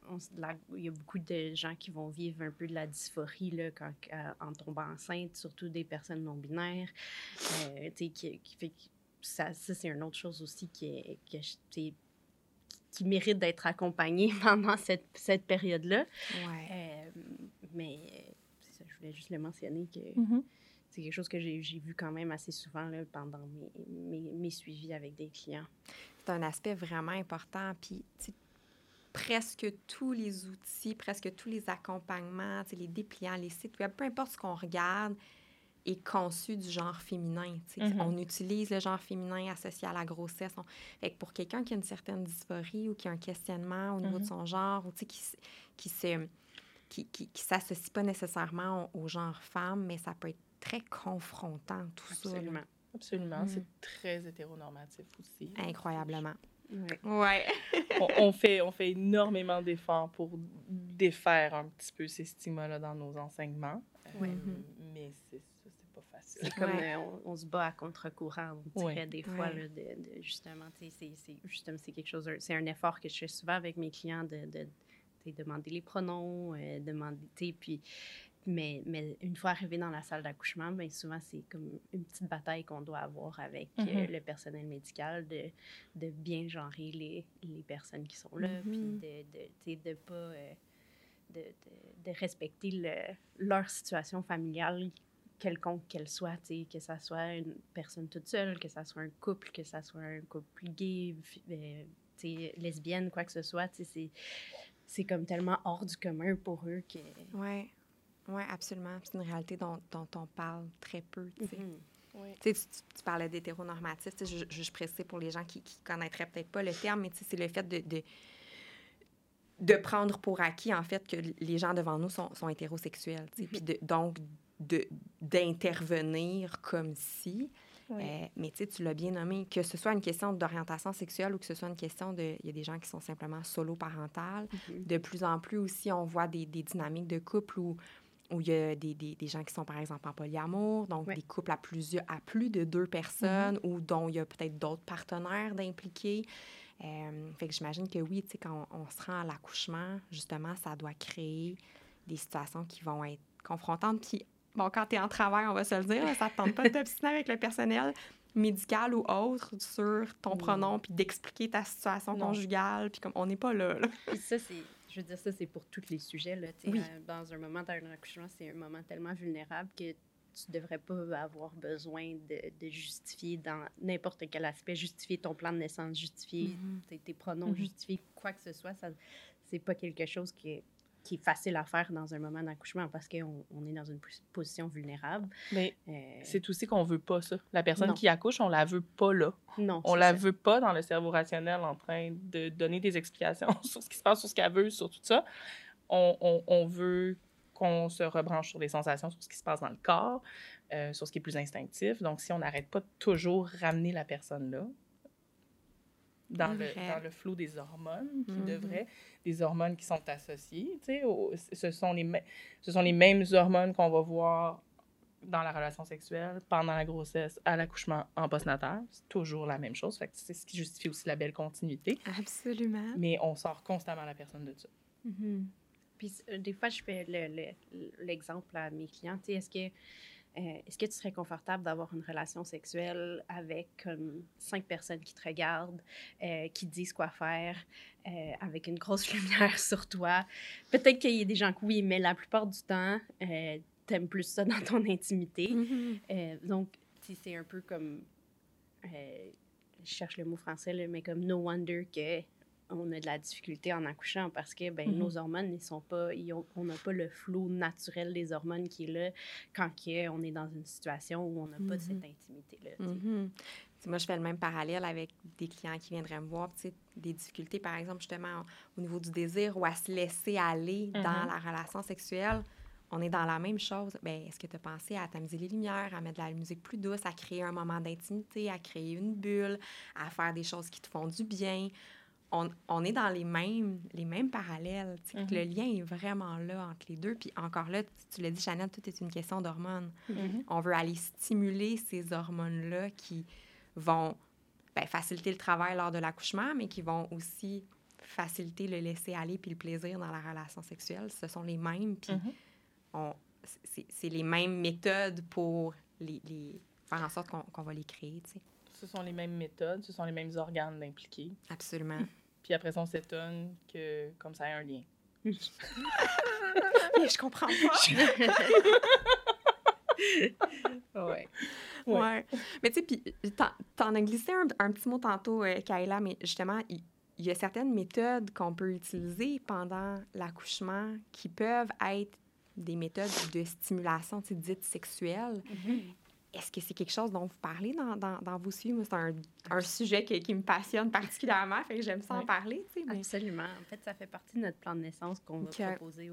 on- la- il y a beaucoup de gens qui vont vivre un peu de la dysphorie là, quand, à- en tombant enceinte, surtout des personnes non binaires. Euh, tu sais, qui, qui fait que ça, ça c'est une autre chose aussi qui, est, que je- tu sais, qui, qui mérite d'être accompagnée pendant cette, cette période-là. Ouais. Euh, mais euh, c'est ça, je voulais juste le mentionner que Mhm. c'est quelque chose que j'ai vu quand même assez souvent là, pendant mes, mes, mes suivis avec des clients. C'est un aspect vraiment important. Puis, presque tous les outils, presque tous les accompagnements, les dépliants, les sites web, peu importe ce qu'on regarde, est conçu du genre féminin. Mhm. On utilise le genre féminin associé à la grossesse. On- Fait que pour quelqu'un qui a une certaine dysphorie ou qui a un questionnement au niveau de Mhm. son genre, ou qui, qui se qui, qui, qui s'associe pas nécessairement au, au genre femme, mais ça peut être très confrontant, tout ça. là. Absolument. Absolument, Mhm. c'est très hétéronormatif aussi. Incroyablement. Ouais. Ouais. on, on fait, on fait énormément d'efforts pour défaire un petit peu ces stigmas-là dans nos enseignements. Euh, Ouais. Mhm. Mais c'est ça, c'est pas facile. C'est comme Ouais. euh, on, on se bat à contre-courant, on dirait Ouais. des fois, Ouais. là, de, de- justement, c'est- c'est justement, c'est quelque chose, c'est un effort que je fais souvent avec mes clients de, demander les pronoms, euh, demander, puis, mais, mais une fois arrivé dans la salle d'accouchement, bien souvent, c'est comme une petite bataille qu'on doit avoir avec euh, Mhm. le personnel médical de, de bien genrer les, les personnes qui sont là, Mhm. puis de, sais, de pas... euh, de, de- respecter le- leur situation familiale quelconque qu'elle soit, que ça soit une personne toute seule, que ça soit un couple, que ça soit un couple gay, euh, lesbienne, quoi que ce soit, c'est, c'est comme tellement hors du commun pour eux que... Oui, ouais, absolument. C'est une réalité dont, dont on parle très peu. tu sais. Mhm. Oui. Tu, parlais sais, Je, je, je précise pour les gens qui ne connaîtraient peut-être pas le terme, mais c'est le fait de, de, de prendre pour acquis, en fait, que les gens devant nous sont, sont hétérosexuels. sais, Puis de- donc, de- d'intervenir comme si. Oui. Euh, mais tu l'as bien nommé, que ce soit une question d'orientation sexuelle ou que ce soit une question de... Il y a des gens qui sont simplement solo-parentales. De plus en plus aussi, on voit des, des dynamiques de couple où, où il y a des, des, des gens qui sont, par exemple, en polyamour, donc des couples à, plusieurs, à plus de deux personnes ou dont il y a peut-être d'autres partenaires d'impliquer. Euh, fait que j'imagine que oui, tu sais, quand on, on se rend à l'accouchement, justement, ça doit créer des situations qui vont être confrontantes. Puis, bon, quand tu es en travail, on va se le dire, ça ne te tente pas de t'obstiner avec le personnel médical ou autre sur ton pronom, puis d'expliquer ta situation Non. conjugale, puis comme on n'est pas là, là. Puis ça, c'est... Je veux dire, ça, c'est pour tous les sujets. Là, Oui. euh, Dans un moment d'un accouchement, c'est un moment tellement vulnérable que tu devrais pas avoir besoin de, de justifier dans n'importe quel aspect, justifier ton plan de naissance, justifier Mhm. tes, tes pronoms, Mhm. justifier quoi que ce soit. Ça, c'est pas quelque chose qui est, qui est facile à faire dans un moment d'accouchement parce qu'on on est dans une pos- position vulnérable. Mais Euh, c'est aussi qu'on veut pas ça. La personne Non. qui accouche, on la veut pas là. non, On la ça. veut pas dans le cerveau rationnel en train de donner des explications sur ce qui se passe, sur ce qu'elle veut, sur tout ça. On, on- on veut qu'on se rebranche sur les sensations, sur ce qui se passe dans le corps, euh, sur ce qui est plus instinctif. Donc, si on n'arrête pas de toujours ramener la personne là, dans, le, dans le flot des hormones qui mm-hmm. devraient, des hormones qui sont associées. Tu sais, ce, sont les, ce sont les mêmes hormones qu'on va voir dans la relation sexuelle, pendant la grossesse, à l'accouchement, en postnatal. C'est toujours la même chose. c'est ce qui justifie aussi la belle continuité. Absolument. Mais on sort constamment la personne de ça. Mm-hmm. Puis euh, des fois, je fais l'exemple à mes clients. Est-ce que, euh, est-ce que tu serais confortable d'avoir une relation sexuelle avec comme cinq personnes qui te regardent, euh, qui disent quoi faire, avec une grosse lumière sur toi? Peut-être qu'il y a des gens qui oui, mais la plupart du temps, t'aimes plus ça dans ton intimité. Mm-hmm. Euh, donc, c'est un peu comme. Euh, je cherche le mot français, mais comme no wonder que on a de la difficulté en accouchant parce que ben, nos mm-hmm. hormones, ils sont pas, on n'a pas le flot naturel des hormones qui est là quand on est dans une situation où on n'a pas cette mm-hmm. intimité-là. Moi, je fais le même parallèle avec des clients qui viendraient me voir, des difficultés, par exemple, justement, au niveau du désir ou à se laisser aller dans la relation sexuelle on est dans la même chose. Ben, est-ce que tu as pensé à tamiser les lumières, à mettre de la musique plus douce, à créer un moment d'intimité, à créer une bulle, à faire des choses qui te font du bien? On, est dans les mêmes, les mêmes parallèles. Le mm-hmm. lien est vraiment là entre les deux. Puis encore là, tu l'as dit, Chanel, tout est une question d'hormones. Mm-hmm. On veut aller stimuler ces hormones-là qui vont ben, faciliter le travail lors de l'accouchement, mais qui vont aussi faciliter le laisser aller puis le plaisir dans la relation sexuelle. Ce sont les mêmes. Puis mm-hmm c'est les mêmes méthodes pour les, faire en sorte qu'on va les créer. Ce sont les mêmes méthodes, ce sont les mêmes organes impliqués. Absolument. Puis après ça, on s'étonne que comme ça ait un lien. je comprends pas. ouais. ouais. Mais tu sais, puis t'en as glissé un, petit mot tantôt, euh, Kayla, mais justement, il, y a certaines méthodes qu'on peut utiliser pendant l'accouchement qui peuvent être des méthodes de stimulation dites sexuelle. Mm-hmm. Est-ce que c'est quelque chose dont vous parlez dans, dans, dans vos suivis? C'est un, un, sujet qui, qui, me passionne particulièrement, fait que j'aime ça en parler. Absolument. En fait, ça fait partie de notre plan de naissance qu'on va proposer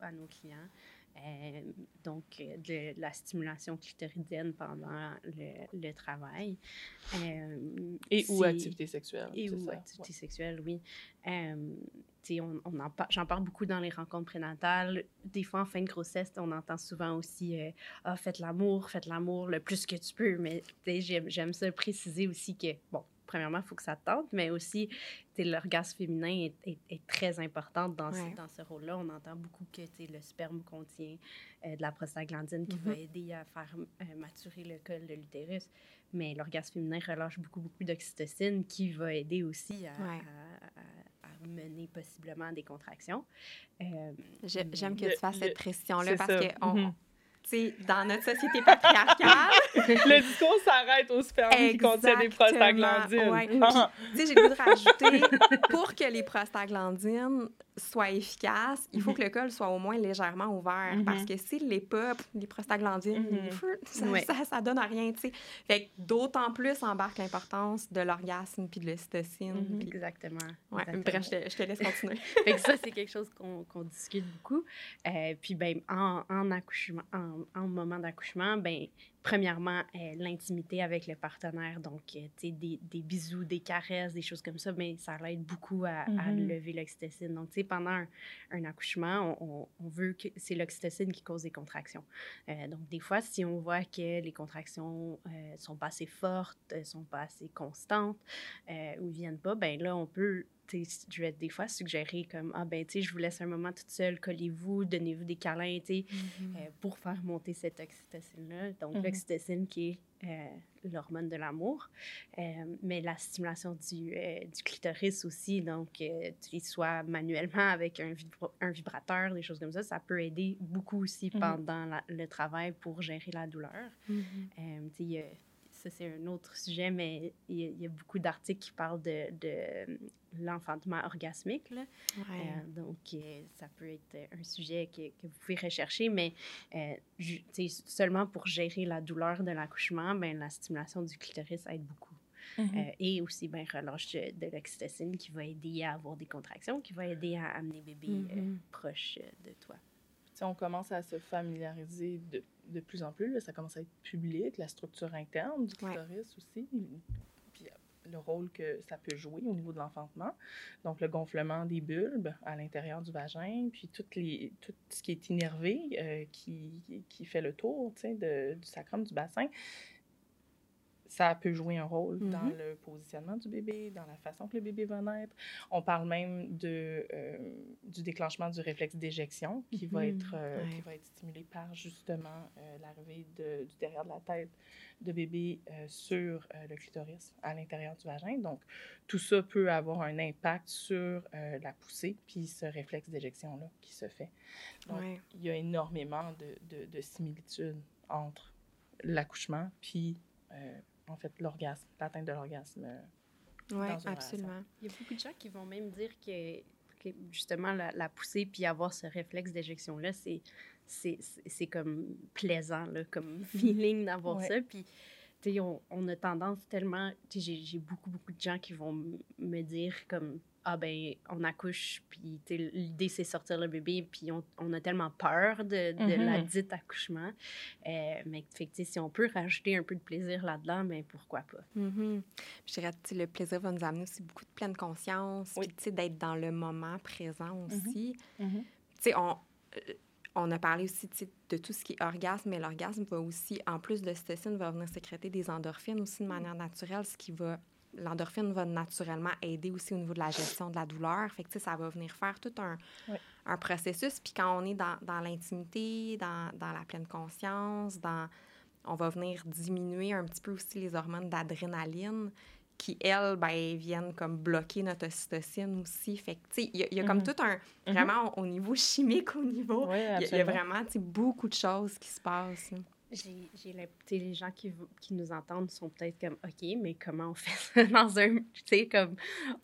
à nos clients. Euh, donc, de, la stimulation clitoridienne pendant le, le travail. Euh, et ou activité sexuelle. Et ou activité sexuelle, oui. Euh, on, on j'en parle beaucoup dans les rencontres prénatales. Des fois, en fin de grossesse, on entend souvent aussi Ah, faites l'amour, faites l'amour le plus que tu peux. Mais j'aime ça préciser aussi que, bon, premièrement, il faut que ça tente, mais aussi, l'orgasme féminin est, très important dans, ce, dans ce rôle-là. On entend beaucoup que le sperme contient euh, de la prostaglandine qui va mm-hmm. aider à faire euh, maturer le col de l'utérus. Mais l'orgasme féminin relâche beaucoup, beaucoup d'oxytocine qui va aider aussi à, mener possiblement des contractions. Euh, j'aime que tu fasses cette précision-là parce que on, dans notre société patriarcale. le discours s'arrête au sperme qui contient des prostaglandines. Ouais. J'ai le goût de rajouter, pour que les prostaglandines soient efficaces, il faut mhm. que le col soit au moins légèrement ouvert. Mhm. Parce que s'il l'est pas, les prostaglandines, mhm. ça, ça, donne à rien, tu sais. Fait d'autant plus embarque l'importance de l'orgasme puis de l'ocytocine. Exactement. Ouais. Bref, je te, laisse continuer. fait que ça, c'est quelque chose qu'on discute beaucoup. Euh, puis, ben, en, en accouchement, en en, moment d'accouchement, ben premièrement, euh, l'intimité avec le partenaire. Donc, euh, tu sais, des, des, bisous, des caresses, des choses comme ça, mais ben, ça l'aide beaucoup à, lever l'oxytocine. Donc, tu pendant un, accouchement, on, veut que c'est l'oxytocine qui cause des contractions. Euh, donc, des fois, si on voit que les contractions sont pas assez fortes, sont pas assez constantes ou viennent pas, ben là, on peut je vais des fois suggérer comme ah ben tu sais je vous laisse un moment toute seule collez-vous donnez-vous des câlins tu sais mm-hmm. euh, pour faire monter cette oxytocine là donc mm-hmm. l'oxytocine qui est euh, l'hormone de l'amour euh, mais la stimulation du, du clitoris aussi donc tu soit manuellement avec un, un, vibrateur des choses comme ça ça peut aider beaucoup aussi mm-hmm. pendant le travail pour gérer la douleur tu sais ça c'est un autre sujet, mais il y, a beaucoup d'articles qui parlent de, de l'enfantement orgasmique. Là. Euh, donc, euh, ça peut être un sujet que, que vous pouvez rechercher, mais euh, seulement pour gérer la douleur de l'accouchement, ben, la stimulation du clitoris aide beaucoup. Mm-hmm. et aussi, ben, relâche de, l'oxytocine qui va aider à avoir des contractions, qui va aider à amener bébé mm-hmm. proche de toi. on commence à se familiariser de de plus en plus, ça commence à être public, la structure interne du clitoris aussi. Puis le rôle que ça peut jouer au niveau de l'enfantement. Donc, le gonflement des bulbes à l'intérieur du vagin, puis toutes les, tout ce qui est innervé euh, qui, qui, fait le tour de, du sacrum du bassin ça peut jouer un rôle dans Mhm. le positionnement du bébé, dans la façon que le bébé va naître. On parle même de, euh, du déclenchement du réflexe d'éjection qui, va Mhm. être, euh, qui va être stimulé par justement euh, l'arrivée du derrière de la tête de bébé sur le clitoris à l'intérieur du vagin. Donc, tout ça peut avoir un impact sur la poussée puis ce réflexe d'éjection-là qui se fait. Donc, Ouais. il y a énormément de, de, de similitudes entre l'accouchement puis euh, en fait l'orgasme, l'atteinte de l'orgasme. euh, Oui, absolument. Il y a beaucoup de gens qui vont même dire que, que justement la, la poussée puis avoir ce réflexe d'éjection-là, c'est, c'est, c'est- c'est comme plaisant, là, comme feeling d'avoir Ouais. ça. Puis, tu sais, on, on a tendance tellement. Tu sais, j'ai, j'ai beaucoup, beaucoup de gens qui vont m- me dire comme Ah, ben, on accouche, puis l'idée, c'est sortir le bébé, puis on, on a tellement peur de, de la Mhm. dite accouchement. Euh, mais fait que, si on peut rajouter un peu de plaisir là-dedans, ben pourquoi pas? Mhm. Je dirais, le plaisir va nous amener aussi beaucoup de pleine conscience, Oui. puis tu sais, d'être dans le moment présent aussi. Mhm. Tu sais, on, euh, on a parlé aussi de tout ce qui est orgasme, mais l'orgasme va aussi, en plus de l'ocytocine, va venir sécréter des endorphines aussi de manière naturelle, ce qui va... L'endorphine va naturellement aider aussi au niveau de la gestion de la douleur. Fait que, ça va venir faire tout un, Oui. un processus. Puis quand on est dans, dans l'intimité, dans, dans la pleine conscience, dans... On va venir diminuer un petit peu aussi les hormones d'adrénaline qui, elles, ben, viennent comme bloquer notre ocytocine aussi. Fait que, tu sais, il y, a- il y a comme Mhm. tout un... Mhm. Vraiment, au niveau chimique, au niveau... Oui, Il y a- y, vraiment tu sais, beaucoup de choses qui se passent. là. J'ai, les gens qui, qui nous entendent sont peut-être comme OK, mais comment on fait ça dans un. Tu sais, comme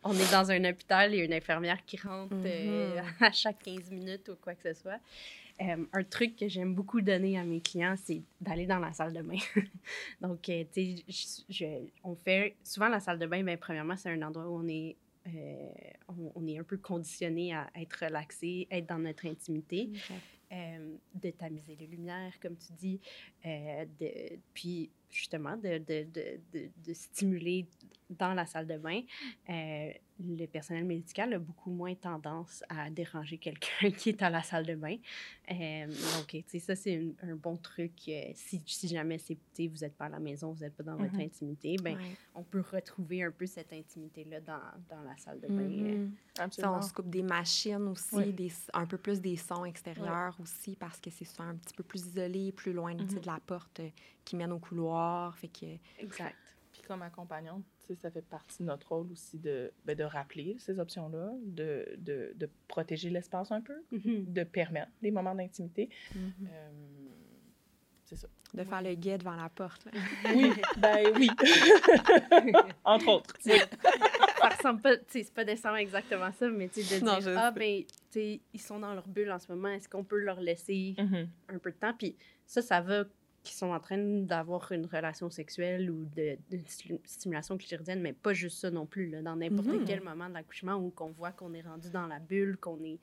on est dans un hôpital, il y a une infirmière qui rentre euh, Mhm. à chaque 15 minutes ou quoi que ce soit. Euh, un truc que j'aime beaucoup donner à mes clients, c'est d'aller dans la salle de bain. Donc, euh, tu sais, on fait souvent la salle de bain, mais premièrement, c'est un endroit où on est. euh, on, on est un peu conditionné à être relaxé, être dans notre intimité euh, de tamiser les lumières, comme tu dis, euh, de, puis justement de, de, de, stimuler dans la salle de bain. Euh, le personnel médical a beaucoup moins tendance à déranger quelqu'un qui est à la salle de bain. Euh, donc, tu sais, ça, c'est un, un bon truc. euh, si, si jamais vous n'êtes pas à la maison, vous n'êtes pas dans votre Mhm. intimité, ben, Ouais. on peut retrouver un peu cette intimité-là dans, dans la salle de bain. euh. Ça, Absolument. on se coupe des machines aussi, des, un peu plus des sons extérieurs aussi, parce que c'est souvent un petit peu plus isolé, plus loin Mhm. de la porte euh, qui mène au couloir. Fait que, Exact. Puis comme accompagnante, ça fait partie de notre rôle aussi de, ben, de rappeler ces options-là, de, de, de protéger l'espace un peu, Mhm. de permettre des moments d'intimité. Mhm. Euh, c'est ça. de faire le guet devant la porte. là. Oui, ben oui. Entre autres. ça ressemble pas, c'est pas nécessairement exactement ça, mais tu sais, de Non, dire, ah, sais. ben, tu sais, ils sont dans leur bulle en ce moment, est-ce qu'on peut leur laisser Mhm. un peu de temps? Puis ça, ça va qu'ils sont en train d'avoir une relation sexuelle ou de, de sti- stimulation clitoridienne, mais pas juste ça non plus, là, dans n'importe quel moment de l'accouchement où qu'on voit qu'on est rendu dans la bulle, qu'on est,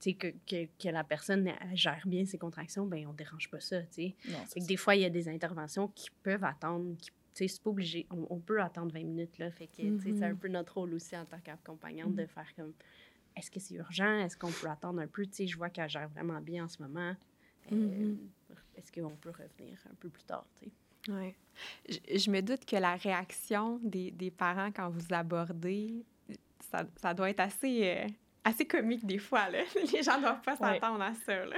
tu sais, que, que, que la personne gère bien ses contractions, ben on dérange pas ça, tu sais. Des fois, il y a des interventions qui peuvent attendre, qui, c'est pas obligé. On, on peut attendre 20 minutes, là. Fait que, tu sais, c'est un Mhm. peu notre rôle aussi en tant qu'accompagnante de Mhm. faire comme, est-ce que c'est urgent? Est-ce qu'on peut attendre un peu? Tu sais, je vois qu'elle gère vraiment bien en ce moment. Euh, Mhm. Est-ce qu'on peut revenir un peu plus tard, tu sais? Ouais. Je, je me doute que la réaction des, des parents quand vous abordez, ça, ça doit être assez, euh, assez comique des fois. Là. Les gens doivent pas Ouais. s'attendre à ça. Là.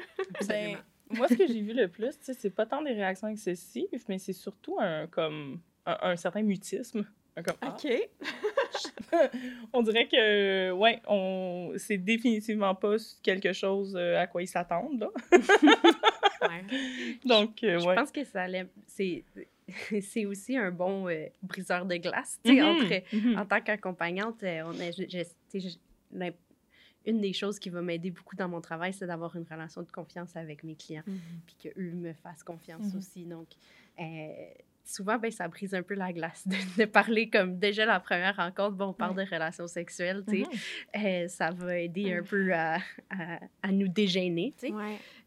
Ben, moi, ce que j'ai vu le plus, tu sais, c'est pas tant des réactions excessives, mais c'est surtout un, comme, un, un certain mutisme. Un comme, ah, OK. on dirait que, ouais, on, c'est définitivement pas quelque chose euh, à quoi ils s'attendent, là. Ouais. Donc, euh, Je pense que ça c'est c'est aussi un bon euh, briseur de glace, entre mhm. en tant qu'accompagnante, euh, on a, l'im- une des choses qui va m'aider beaucoup dans mon travail, c'est d'avoir une relation de confiance avec mes clients, puis qu'eux me fassent confiance Mhm. aussi. Donc, euh, souvent, ben, ça brise un peu la glace de, de parler comme déjà la première rencontre, bon, on parle de relations sexuelles, tu sais, Mhm. euh, ça va aider un peu à, à, à nous dégêner, tu sais.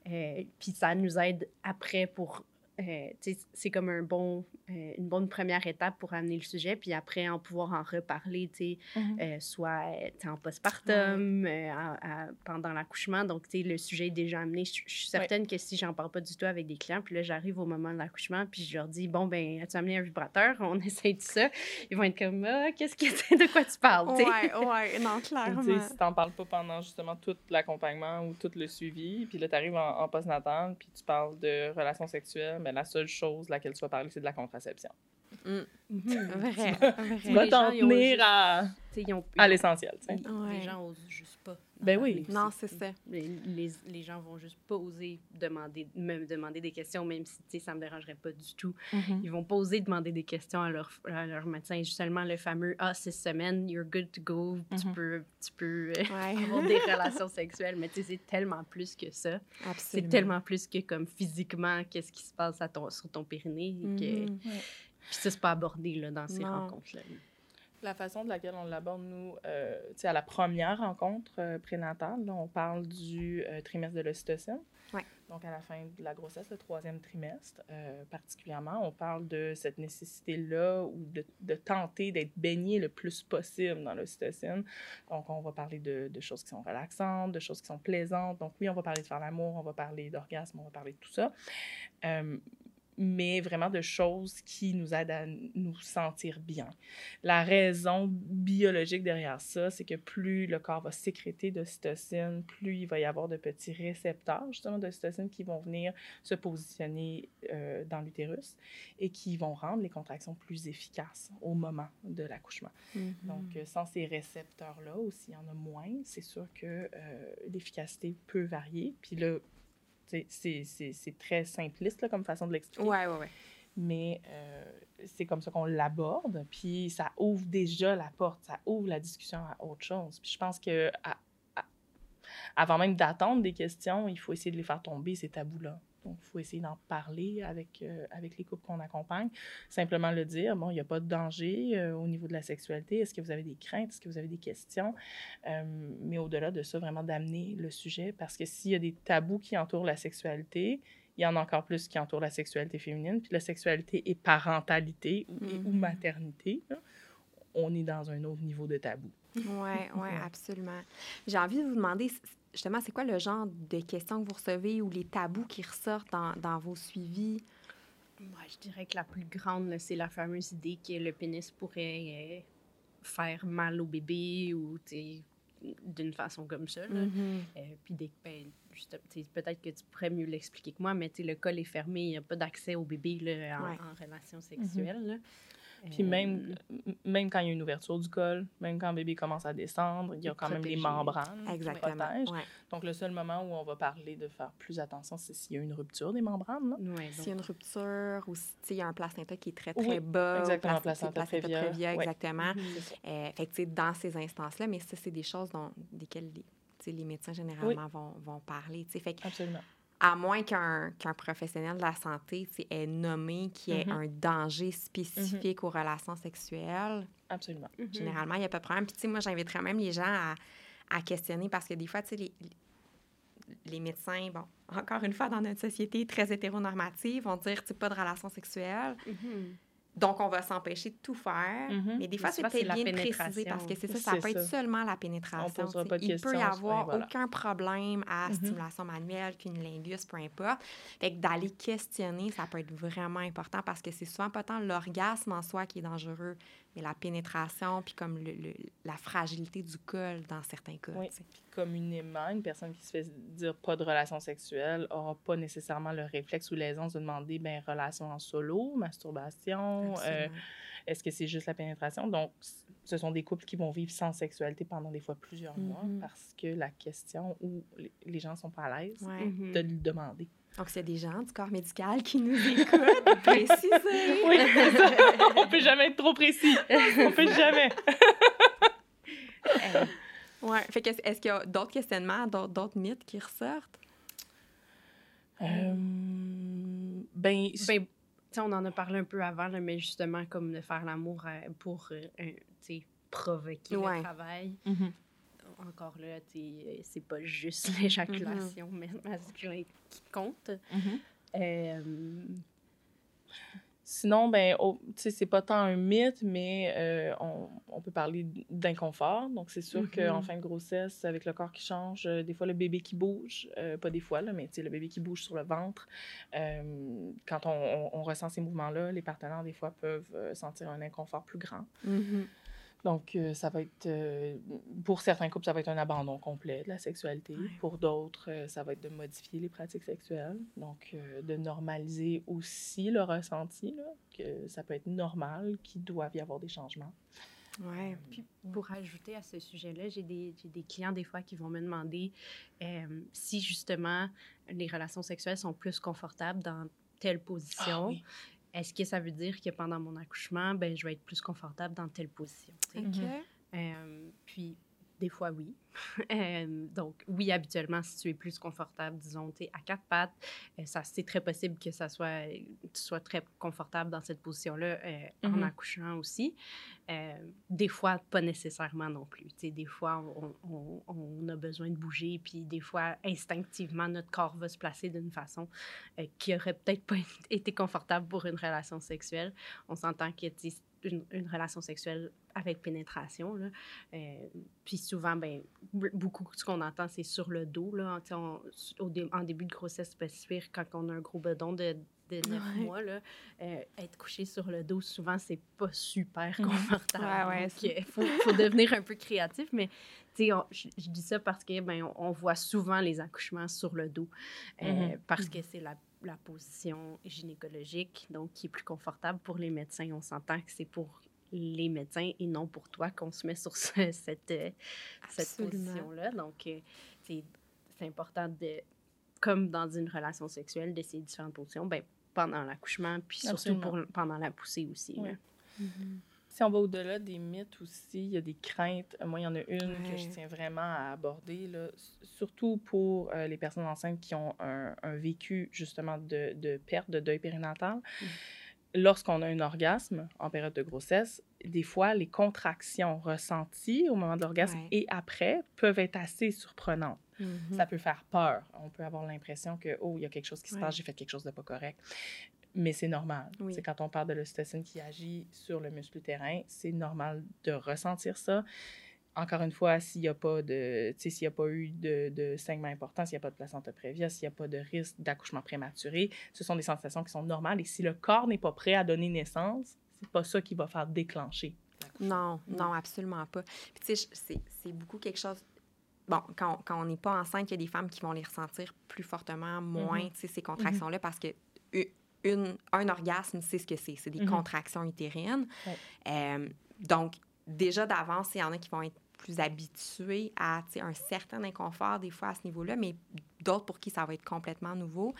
Euh, puis ça nous aide après pour euh, c'est comme un bon, euh, une bonne première étape pour amener le sujet, puis après, en pouvoir en reparler, tu sais, Mhm. euh, soit en postpartum, à- à- pendant l'accouchement. Donc, tu sais, le sujet est déjà amené. Je suis certaine que si j'en parle pas du tout avec des clients, puis là, j'arrive au moment de l'accouchement, puis je leur dis, bon, ben, as-tu amené un vibrateur? On essaye de ça. Ils vont être comme, ah, qu'est-ce que c'est? De quoi tu parles? sais? Ouais, ouais, non, clairement. si t'en parles pas pendant justement tout l'accompagnement ou tout le suivi, puis là, t'arrives en, en postnatal, puis tu parles de relations sexuelles, mais la seule chose laquelle tu vas parler, c'est de la contraception. Mhm. Vrai, Tu vas t'en tenir à, à l'essentiel. Les gens osent juste pas. en Ben oui. Non, c'est ça. Les, les, les gens vont juste pas oser demander, me demander des questions, même si ça me dérangerait pas du tout. Ils vont pas oser demander des questions à leur, à leur médecin. Seulement le fameux Ah, six semaines, you're good to go. Tu Mhm. peux, tu peux euh, Ouais. avoir des relations sexuelles. Mais tu sais, c'est tellement plus que ça. C'est tellement plus que comme physiquement, qu'est-ce qui se passe à ton, sur ton périnée. que- Mhm. Puis ça, c'est pas abordé là, dans ces rencontres-là. La façon de laquelle on l'aborde, nous, euh, tu sais, à la première rencontre euh, prénatale, là, on parle du euh, trimestre de l'ocytocine. Ouais. Donc, à la fin de la grossesse, le troisième trimestre, euh, particulièrement, on parle de cette nécessité-là ou de, de tenter d'être baigné le plus possible dans l'ocytocine. Donc, on va parler de, de choses qui sont relaxantes, de choses qui sont plaisantes. Donc, oui, on va parler de faire l'amour, on va parler d'orgasme, on va parler de tout ça. Mais vraiment de choses qui nous aident à nous sentir bien. La raison biologique derrière ça, c'est que plus le corps va sécréter d'ocytocine, plus il va y avoir de petits récepteurs justement d'ocytocine qui vont venir se positionner euh, dans l'utérus et qui vont rendre les contractions plus efficaces au moment de l'accouchement. Mhm. Donc, euh, sans ces récepteurs-là, ou s'il y en a moins, c'est sûr que euh, l'efficacité peut varier. Puis là, c'est- très simpliste là, comme façon de l'expliquer Ouais, ouais, ouais. mais euh, c'est comme ça qu'on l'aborde. Puis ça ouvre déjà la porte, ça ouvre la discussion à autre chose. Puis je pense que à- à- avant même d'attendre des questions, il faut essayer de les faire tomber, ces tabous-là. Donc, il faut essayer d'en parler avec, euh, avec les couples qu'on accompagne. Simplement le dire, bon, il n'y a pas de danger euh, au niveau de la sexualité. Est-ce que vous avez des craintes? Est-ce que vous avez des questions? Euh, mais au-delà de ça, vraiment d'amener le sujet parce que s'il y a des tabous qui entourent la sexualité, il y en a encore plus qui entourent la sexualité féminine. Puis la sexualité et parentalité ou, et- ou Mhm. maternité, là, on est dans un autre niveau de tabou. Oui, Ouais. absolument. J'ai envie de vous demander, justement, c'est quoi le genre de questions que vous recevez ou les tabous qui ressortent dans, dans vos suivis? Moi, je dirais que la plus grande, c'est la fameuse idée que le pénis pourrait euh, faire mal au bébé ou d'une façon comme ça. là. Euh, puis des- ben, peut-être que tu pourrais mieux l'expliquer que moi, mais le col est fermé, il n'y a pas d'accès au bébé là, en, Ouais. en relation sexuelle. là. Puis Euh, même, même quand il y a une ouverture du col, même quand le bébé commence à descendre, il y a quand même les protégé. membranes qui Exactement. protègent. Ouais. Donc, le seul moment où on va parler de faire plus attention, c'est s'il y a une rupture des membranes. là. S'il y a une rupture ou s'il y a un placenta qui est très, très Oui, bas. ou exactement, placenta, placenta placenta prévia, exactement. Mhm. Euh, fait que, tu sais, dans ces instances-là, mais ça, c'est des choses dont, desquelles les, médecins généralement vont, vont parler. Fait que, Absolument. À moins qu'un qu'un professionnel de la santé ait nommé qu'il y ait Mhm. un danger spécifique aux relations sexuelles, Absolument. Mhm. généralement, il n'y a pas de problème. Puis, tu sais, moi, j'inviterais même les gens à, à questionner parce que des fois, tu sais, les, les médecins, bon, encore une fois, dans notre société très hétéronormative, vont dire, tu sais, pas de relations sexuelles. Donc, on va s'empêcher de tout faire. Mhm. Mais des fois, c'est peut-être la bien de préciser pénétration. parce que c'est ça, ça peut être seulement la pénétration. On pas de Il peut y questions, avoir voilà. aucun problème à Mhm. stimulation manuelle, cunnilingus, peu importe. Fait que d'aller questionner, ça peut être vraiment important parce que c'est souvent pas tant l'orgasme en soi qui est dangereux, mais la pénétration puis comme le, le- la fragilité du col dans certains cas. Oui. Puis communément, une personne qui se fait dire pas de relation sexuelle aura pas nécessairement le réflexe ou l'aisance de demander ben, relation en solo, masturbation, euh, est-ce que c'est juste la pénétration? Donc, ce sont des couples qui vont vivre sans sexualité pendant des fois plusieurs mois Mhm. parce que la question ou les- gens sont pas à l'aise Ouais. De le demander. Donc, a des gens du corps médical qui nous écoutent, précisez. Oui, c'est ça. On peut jamais être trop précis. On peut jamais. Euh, Ouais. Fait que est-ce qu'il y a d'autres questionnements, d'autres d'autres mythes qui ressortent? Euh, ben, Ben, tu sais, on en a parlé un peu avant, là, mais justement, comme de faire l'amour euh, pour euh, un- tu sais, provoquer Ouais. le travail. mhm. Encore là, euh, c'est pas juste l'éjaculation mais masculine qui compte. Mhm. Euh, Sinon, ben, oh, c'est pas tant un mythe, mais euh, on, on, peut parler d'inconfort. Donc, c'est sûr qu'en Mm-hmm. fin de grossesse, avec le corps qui change, euh, des fois, le bébé qui bouge, euh, pas des fois, là, mais le bébé qui bouge sur le ventre, quand on, on- on ressent ces mouvements-là, les partenaires, des fois, peuvent sentir un inconfort plus grand. Mhm. Donc, euh, ça va être, euh, pour certains couples, ça va être un abandon complet de la sexualité. Pour d'autres, euh, ça va être de modifier les pratiques sexuelles. Donc, de normaliser aussi le ressenti, là, que ça peut être normal, qu'il doit y avoir des changements. Ouais. Puis pour ajouter à ce sujet-là, j'ai des, j'ai des clients des fois qui vont me demander si justement les relations sexuelles sont plus confortables dans telle position. Ah oui. Est-ce que ça veut dire que pendant mon accouchement, ben, je vais être plus confortable dans telle position? Euh, puis, des fois, oui. Euh, donc, oui, habituellement, si tu es plus confortable, disons, tu es à quatre pattes, euh, ça, c'est très possible que ça soit, tu sois très confortable dans cette position-là euh, en Mhm. accouchant aussi. Des fois, pas nécessairement non plus. Tu sais, des fois, on, on- on a besoin de bouger, puis des fois, instinctivement, notre corps va se placer d'une façon qui aurait peut-être pas été confortable pour une relation sexuelle. On s'entend que une, une relation sexuelle avec pénétration, là, euh, puis souvent, ben, beaucoup ce qu'on entend, c'est sur le dos. Là, Tu sais, on- au dé- en début de grossesse spécifique, quand on a un gros bedon de, de 9 Ouais. mois, là, euh, être couché sur le dos, souvent, c'est pas super confortable. Ouais, ouais, Donc, il faut, faut devenir un peu créatif, mais on- je, je dis ça parce que ben, on, on voit souvent les accouchements sur le dos, euh, Mhm. parce que c'est la, la position gynécologique, donc qui est plus confortable pour les médecins. On s'entend que c'est pour les médecins et non pour toi qu'on se met sur ce- cette, euh, cette position-là. Donc, euh, c'est important de, comme dans une relation sexuelle, d'essayer différentes positions, ben, pendant l'accouchement, puis surtout pour, pendant la poussée aussi. Oui. Mhm. Si on va au-delà des mythes aussi, il y a des craintes. Moi, il y en a une que je tiens vraiment à aborder, là, surtout pour euh, les personnes enceintes qui ont un, un vécu justement de, de perte, de deuil périnatal. Lorsqu'on a un orgasme en période de grossesse, des fois, les contractions ressenties au moment de l'orgasme Ouais. et après peuvent être assez surprenantes. Mhm. Ça peut faire peur. On peut avoir l'impression que, oh, il y a quelque chose qui se Ouais. passe, j'ai fait quelque chose de pas correct. Mais c'est normal. Oui. C'est quand on parle de l'ocytocine qui agit sur le muscle utérin, c'est normal de ressentir ça. Encore une fois, s'il n'y a pas de, s'il y a pas eu de, de saignement important, s'il n'y a pas de placenta prévia, s'il n'y a pas de risque d'accouchement prématuré, ce sont des sensations qui sont normales. Et si le corps n'est pas prêt à donner naissance, c'est pas ça qui va faire déclencher. Non, non, absolument pas. Puis, tu sais, c'est c'est beaucoup quelque chose. Bon, quand, quand on n'est pas enceinte, il y a des femmes qui vont les ressentir plus fortement, moins, Mhm. sais, ces contractions-là, parce que une, un orgasme, c'est ce que c'est. C'est des Mhm. contractions utérines. Ouais. Euh, donc, déjà d'avance, il y en a qui vont être plus habitués à un certain inconfort des fois à ce niveau-là, mais d'autres pour qui ça va être complètement nouveau.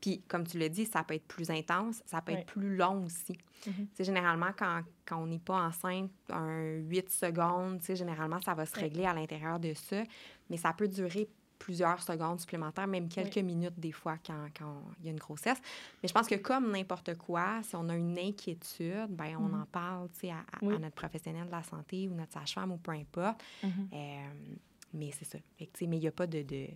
Puis, comme tu l'as dit, ça peut être plus intense, ça peut Ouais. être plus long aussi. Tu sais, généralement, quand, quand on n'est pas enceinte, un 8 secondes, généralement, ça va se Ouais. régler à l'intérieur de ça. Mais ça peut durer plusieurs secondes supplémentaires, même quelques minutes des fois quand, quand il y a une grossesse. Mais je pense que comme n'importe quoi, si on a une inquiétude, ben on Mhm. en parle tu sais, à, à- Oui. à notre professionnel de la santé ou notre sage-femme ou peu importe. Mhm. Euh, mais c'est ça. Fait que, tu sais, mais il n'y a pas de... de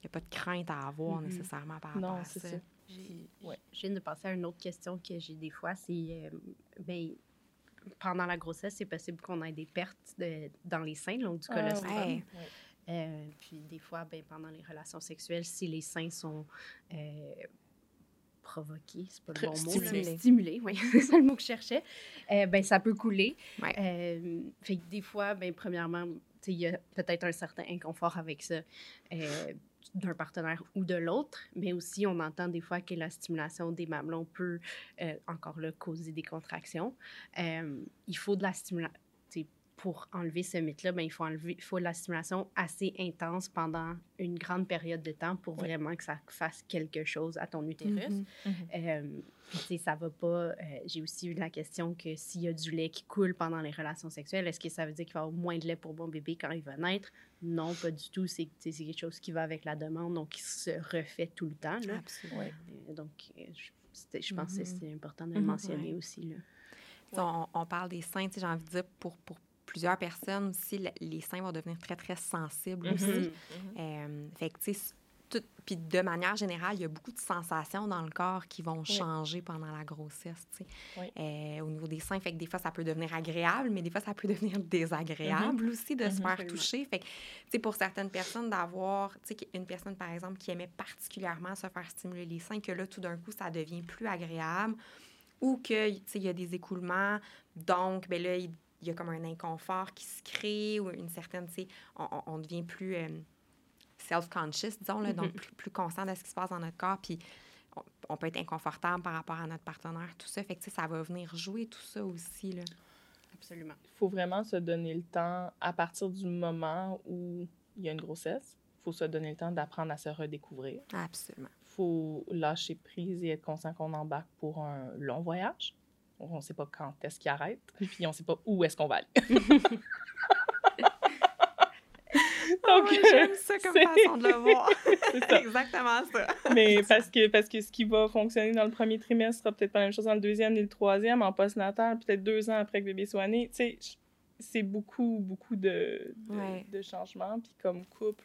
il y a pas de crainte à avoir Mhm. nécessairement par rapport Non, à c'est ça. ça. J'ai- ouais. Je viens de passer à une autre question que j'ai des fois, c'est euh, ben, pendant la grossesse, c'est possible qu'on ait des pertes de- dans les seins, donc du Ah, colostrum. ouais. Ouais. Euh, puis des fois, ben, pendant les relations sexuelles, si les seins sont euh, provoqués, c'est pas le bon mot, stimulés. mais stimulés, oui, c'est ça le mot que je cherchais, euh, ben, ça peut couler. Ouais. Euh, fait que des fois, ben, premièrement, il y a peut-être un certain inconfort avec ça. d'un partenaire ou de l'autre, mais aussi on entend des fois que la stimulation des mamelons peut euh, encore là causer des contractions. Euh, il faut de la stimulation pour enlever ce mythe-là, ben, il faut enlever, il faut de la stimulation assez intense pendant une grande période de temps pour vraiment que ça fasse quelque chose à ton utérus. Mhm. Mhm. Euh, puis, ça va pas. euh, J'ai aussi eu la question que s'il y a du lait qui coule pendant les relations sexuelles, est-ce que ça veut dire qu'il va y avoir moins de lait pour mon bébé quand il va naître? Non, pas du tout. C'est quelque chose qui va avec la demande, donc qui se refait tout le temps. Là. Absolument. Ouais. Euh, donc, euh, je, je pense que Mhm. c'est important de le Mhm. mentionner aussi. Là. On, on parle des seins, j'ai envie de dire, pour, pour plusieurs personnes aussi, le- les seins vont devenir très, très sensibles Mhm. aussi. Mhm. Euh, fait que, tu sais, puis de manière générale, il y a beaucoup de sensations dans le corps qui vont changer pendant la grossesse, tu sais. Euh, au niveau des seins, fait que des fois, ça peut devenir agréable, mais des fois, ça peut devenir désagréable mm-hmm. aussi de se mm-hmm. faire toucher. Fait que, tu sais, pour certaines personnes, d'avoir, tu sais, une personne, par exemple, qui aimait particulièrement se faire stimuler les seins, que là, tout d'un coup, ça devient plus agréable ou que, tu sais, il y a des écoulements, donc, ben là, il, y a comme un inconfort qui se crée ou une certaine, tu sais, on, devient plus... Euh, self-conscious, disons, là, donc mm-hmm. plus, conscient de ce qui se passe dans notre corps. Puis on, peut être inconfortable par rapport à notre partenaire, tout ça. Fait que ça va venir jouer tout ça aussi. Là. Absolument. Il faut vraiment se donner le temps, à partir du moment où il y a une grossesse, il faut se donner le temps d'apprendre à se redécouvrir. Absolument. Il faut lâcher prise et être conscient qu'on embarque pour un long voyage. On ne sait pas quand est-ce qu'il arrête, puis on ne sait pas où est-ce qu'on va aller. Donc, j'aime ça comme façon de le voir. c'est exactement ça. Mais parce que, parce que ce qui va fonctionner dans le premier trimestre sera peut-être pas la même chose dans le deuxième ni le troisième, en postnatal, peut-être deux ans après que le bébé soit né. Tu sais, c'est beaucoup, beaucoup de, de, changements. Puis comme couple,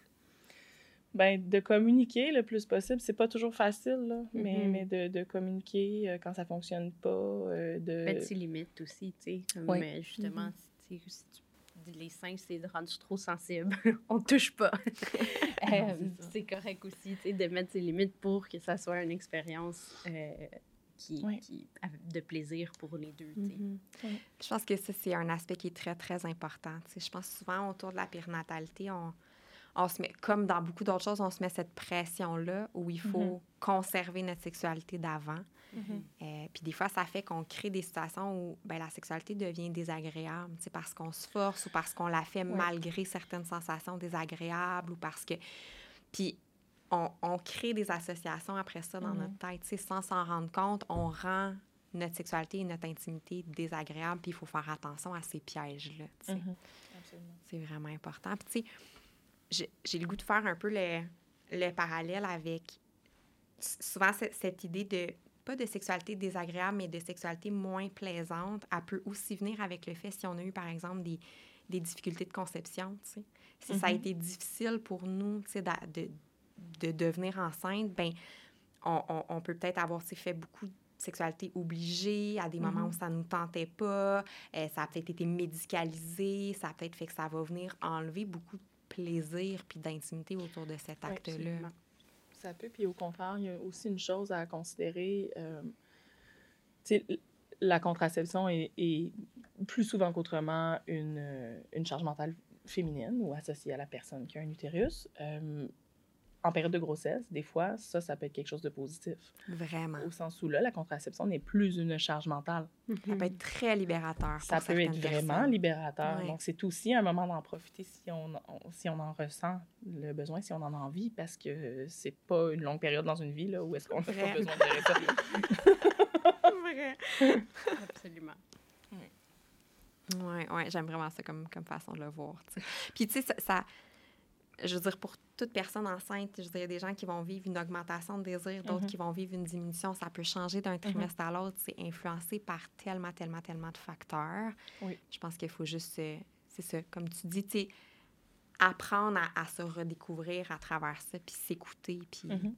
ben, de communiquer le plus possible. C'est pas toujours facile, là, mais, mm-hmm. mais de, de, communiquer euh, quand ça fonctionne pas. Euh, de... Mettre ses limites aussi, tu sais. Comme euh, justement, mm-hmm. si tu les seins, c'est rendu trop sensible. on touche pas. Euh, c'est correct aussi de mettre ses limites pour que ça soit une expérience euh, qui, qui, de plaisir pour les deux. Mm-hmm. Je pense que ça, c'est un aspect qui est très, très important. je pense souvent autour de la périnatalité, on, on se met, comme dans beaucoup d'autres choses, on se met cette pression-là où il faut mm-hmm. conserver notre sexualité d'avant. Mm-hmm. Euh, puis des fois, ça fait qu'on crée des situations où ben, la sexualité devient désagréable, parce qu'on se force ou parce qu'on la fait malgré certaines sensations désagréables ou parce que... Puis on, on crée des associations après ça dans notre mm-hmm. tête, sans s'en rendre compte, on rend notre sexualité et notre intimité désagréable, puis il faut faire attention à ces pièges-là. C'est vraiment important. Puis tu sais, j'ai le goût de faire un peu le, le parallèle avec souvent cette idée de pas de sexualité désagréable, mais de sexualité moins plaisante, elle peut aussi venir avec le fait si on a eu, par exemple, des, des difficultés de conception, tu sais. Si ça a mm-hmm. été difficile pour nous, tu sais, de, de, devenir enceinte, ben on, on, peut peut-être avoir fait beaucoup de sexualité obligée, à des moments où mm-hmm. ça ne nous tentait pas, euh, ça a peut-être été médicalisé, ça a peut-être fait que ça va venir enlever beaucoup de plaisir puis d'intimité autour de cet acte-là ça peut. Puis au contraire, il y a aussi une chose à considérer. Euh, la contraception est, plus souvent qu'autrement une, euh, une, charge mentale féminine ou associée à la personne qui a un utérus. Euh, en période de grossesse, des fois, ça, ça peut être quelque chose de positif. Vraiment. Au sens où là, la contraception n'est plus une charge mentale. Ça peut être très libérateur. ça peut être vraiment libérateur. Donc, c'est aussi un moment d'en profiter si on, si on en ressent le besoin, si on en a envie, parce que c'est pas une longue période dans une vie là, où est-ce qu'on n'a pas besoin de ça. Vrai. Absolument. Oui, ouais, j'aime vraiment ça comme, comme façon de le voir. Puis, tu sais, ça je veux dire, pour toute personne enceinte, je dirais des gens qui vont vivre une augmentation de désir, d'autres mhm. qui vont vivre une diminution. Ça peut changer d'un mhm. trimestre à l'autre. C'est influencé par tellement, tellement, tellement de facteurs. Oui. Je pense qu'il faut juste, euh, c'est ça, comme tu dis, tu apprendre à, se redécouvrir à travers ça, puis s'écouter, puis... Mhm.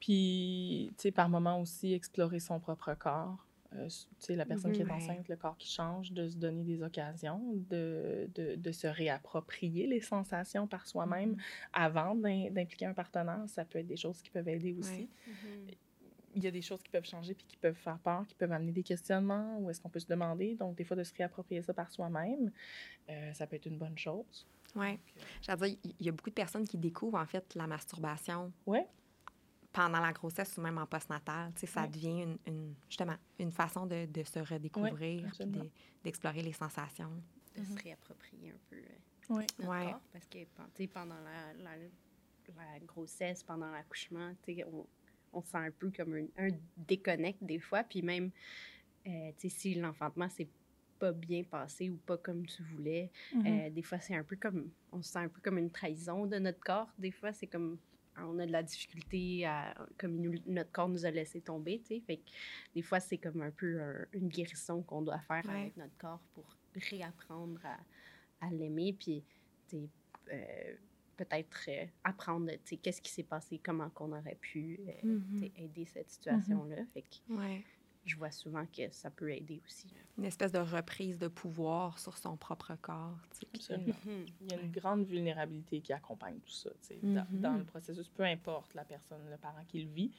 Puis, tu sais, par moment aussi, explorer son propre corps. Euh, la personne qui est enceinte, le corps qui change, de se donner des occasions, de, de, de se réapproprier les sensations par soi-même mm-hmm. avant d'impliquer un partenaire. Ça peut être des choses qui peuvent aider aussi. Mm-hmm. Il y a des choses qui peuvent changer puis qui peuvent faire peur, qui peuvent amener des questionnements, ou est-ce qu'on peut se demander. Donc, des fois, de se réapproprier ça par soi-même, euh, ça peut être une bonne chose. Oui. J'allais dire, il y a beaucoup de personnes qui découvrent, en fait, la masturbation. Oui pendant la grossesse ou même en postnatal. Ça devient une, une, justement une façon de, de se redécouvrir, d'explorer les sensations. De se mm-hmm. réapproprier un peu euh, notre corps. Parce que pendant la, la, la, grossesse, pendant l'accouchement, on, on sent un peu comme un, un déconnect des fois. Puis même, euh, si l'enfantement s'est pas bien passé ou pas comme tu voulais, mm-hmm. euh, des fois, c'est un peu comme, on se sent un peu comme une trahison de notre corps. Des fois, c'est comme on a de la difficulté à, comme notre corps nous a laissé tomber, tu sais. Fait que des fois, c'est comme un peu une guérison qu'on doit faire avec notre corps pour réapprendre à, à l'aimer. Puis, tu sais, euh, peut-être euh, apprendre, tu sais, qu'est-ce qui s'est passé, comment qu'on aurait pu euh, Mhm. sais, aider cette situation-là. Fait que Ouais. Je vois souvent que ça peut aider aussi. Une espèce de reprise de pouvoir sur son propre corps. Absolument. Il y a une grande vulnérabilité qui accompagne tout ça. dans, Mhm. dans le processus, peu importe la personne, le parent qui le vit,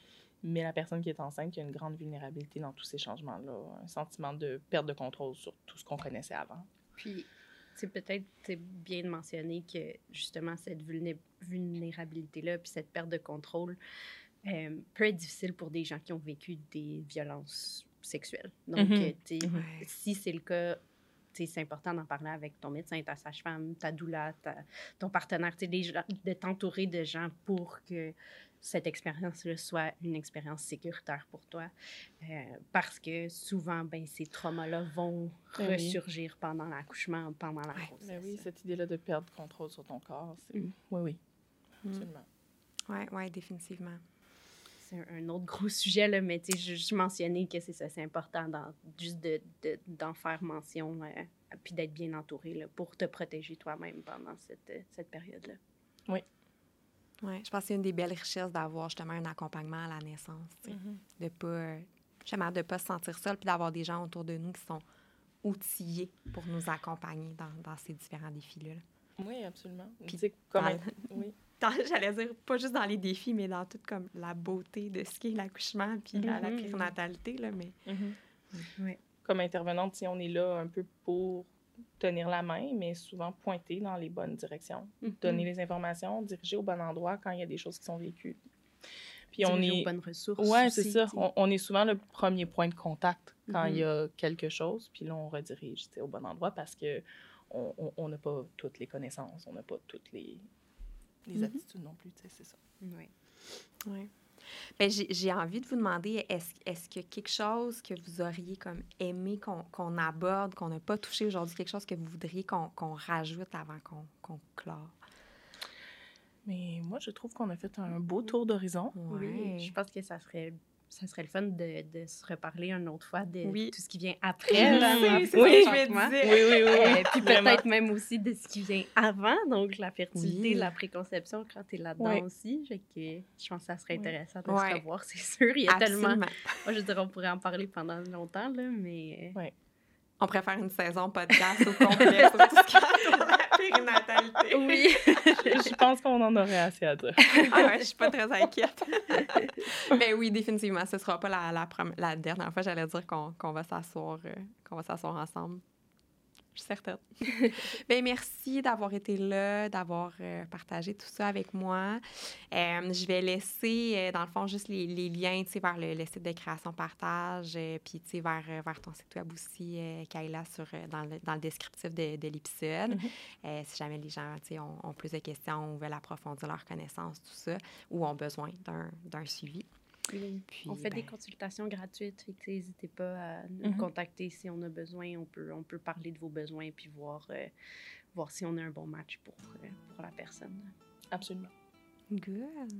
mais la personne qui est enceinte, il y a une grande vulnérabilité dans tous ces changements-là. Un sentiment de perte de contrôle sur tout ce qu'on connaissait avant. Puis, c'est peut-être c'est bien de mentionner que justement cette vulné- vulnérabilité-là, puis cette perte de contrôle euh, peut être difficile pour des gens qui ont vécu des violences sexuelles. Donc, Mhm. euh. Ouais. si c'est le cas, c'est important d'en parler avec ton médecin, ta sage-femme, ta doula, ta- ton partenaire, gens- de t'entourer de gens pour que cette expérience-là soit une expérience sécuritaire pour toi. Euh, parce que souvent, ben, ces traumas-là vont Ben oui. ressurgir pendant l'accouchement, pendant la grossesse. Ben oui, cette idée-là de perdre contrôle sur ton corps, c'est... Mm. Oui, oui, Mm. absolument. Ouais, ouais, définitivement. C'est un, autre gros sujet, là, mais tu sais, je juste mentionner que c'est ça, c'est important d'en, juste de, de- d'en faire mention, euh, puis d'être bien entouré là, pour te protéger toi-même pendant cette, euh, cette période-là. Ouais, je pense que c'est une des belles richesses d'avoir justement un accompagnement à la naissance. Mhm. De pas, euh, justement, de pas se sentir seul, puis d'avoir des gens autour de nous qui sont outillés pour nous accompagner dans, dans ces différents défis-là. là. Oui, absolument. Puis Tu sais, comme... dans- Oui. Dans- J'allais dire, pas juste dans les défis, mais dans toute comme la beauté de ce qu'est l'accouchement, puis la, la Mhm. périnatalité, là, mais... Mhm. Ouais. Comme intervenante, si on est là un peu pour tenir la main, mais souvent pointer dans les bonnes directions. Mhm. Donner les informations, diriger au bon endroit quand il y a des choses qui sont vécues. Puis on Diriger aux est... bonnes ressources. Aussi, c'est ça. On, on est souvent le premier point de contact quand il y a quelque chose, puis là, on redirige au bon endroit parce que on n'a pas toutes les connaissances, on n'a pas toutes les, les Mhm. attitudes non plus, tu sais, c'est ça. Ouais. Ouais. Ben, j'ai j'ai envie de vous demander, est-ce est-ce qu'il y a quelque chose que vous auriez comme aimé qu'on qu'on aborde, qu'on n'a pas touché aujourd'hui, quelque chose que vous voudriez qu'on qu'on rajoute avant qu'on qu'on clore? Mais moi, je trouve qu'on a fait un beau tour d'horizon. Oui, je pense que ça serait, ça serait le fun de, de se reparler une autre fois de Oui. tout ce qui vient après. c'est ce que je me disais. Oui, oui, oui. Euh, puis peut-être même aussi de ce qui vient avant, donc la fertilité, Oui. la préconception quand tu es là-dedans Oui. aussi. Fait que je pense que ça serait Oui. intéressant de se revoir, c'est sûr. Il y a tellement. Moi, je dirais, on pourrait en parler pendant longtemps, là, mais. On préfère une saison podcast au complet sur tout ce qui la périnatalité. Oui. je pense qu'on en aurait assez à dire. Ah ouais, je suis pas très inquiète. Mais oui, définitivement, ce sera pas la, la, la dernière fois, j'allais dire qu'on qu'on va s'asseoir euh, qu'on va s'asseoir ensemble. Je suis certaine. ben, merci d'avoir été là, d'avoir euh, partagé tout ça avec moi. Euh, je vais laisser, euh, dans le fond, juste les, les liens vers le, le site de création partage, puis vers, vers ton site web aussi, Kayla, sur, dans, le, dans le descriptif de, de l'épisode. Mhm. Euh, si jamais les gens ont, ont plus de questions ou veulent approfondir leurs connaissances, tout ça, ou ont besoin d'un d'un suivi. Puis, on fait des ben, consultations gratuites, n'hésitez pas à nous Mhm. contacter si on a besoin. On peut, on peut parler de vos besoins puis voir, euh, voir si on a un bon match pour, euh, pour la personne. Absolument. Good.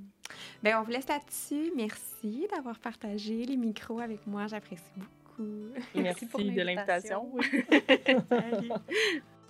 Ben, on vous laisse là-dessus. Merci d'avoir partagé les micros avec moi. J'apprécie beaucoup. Merci, pour de l'invitation. Oui.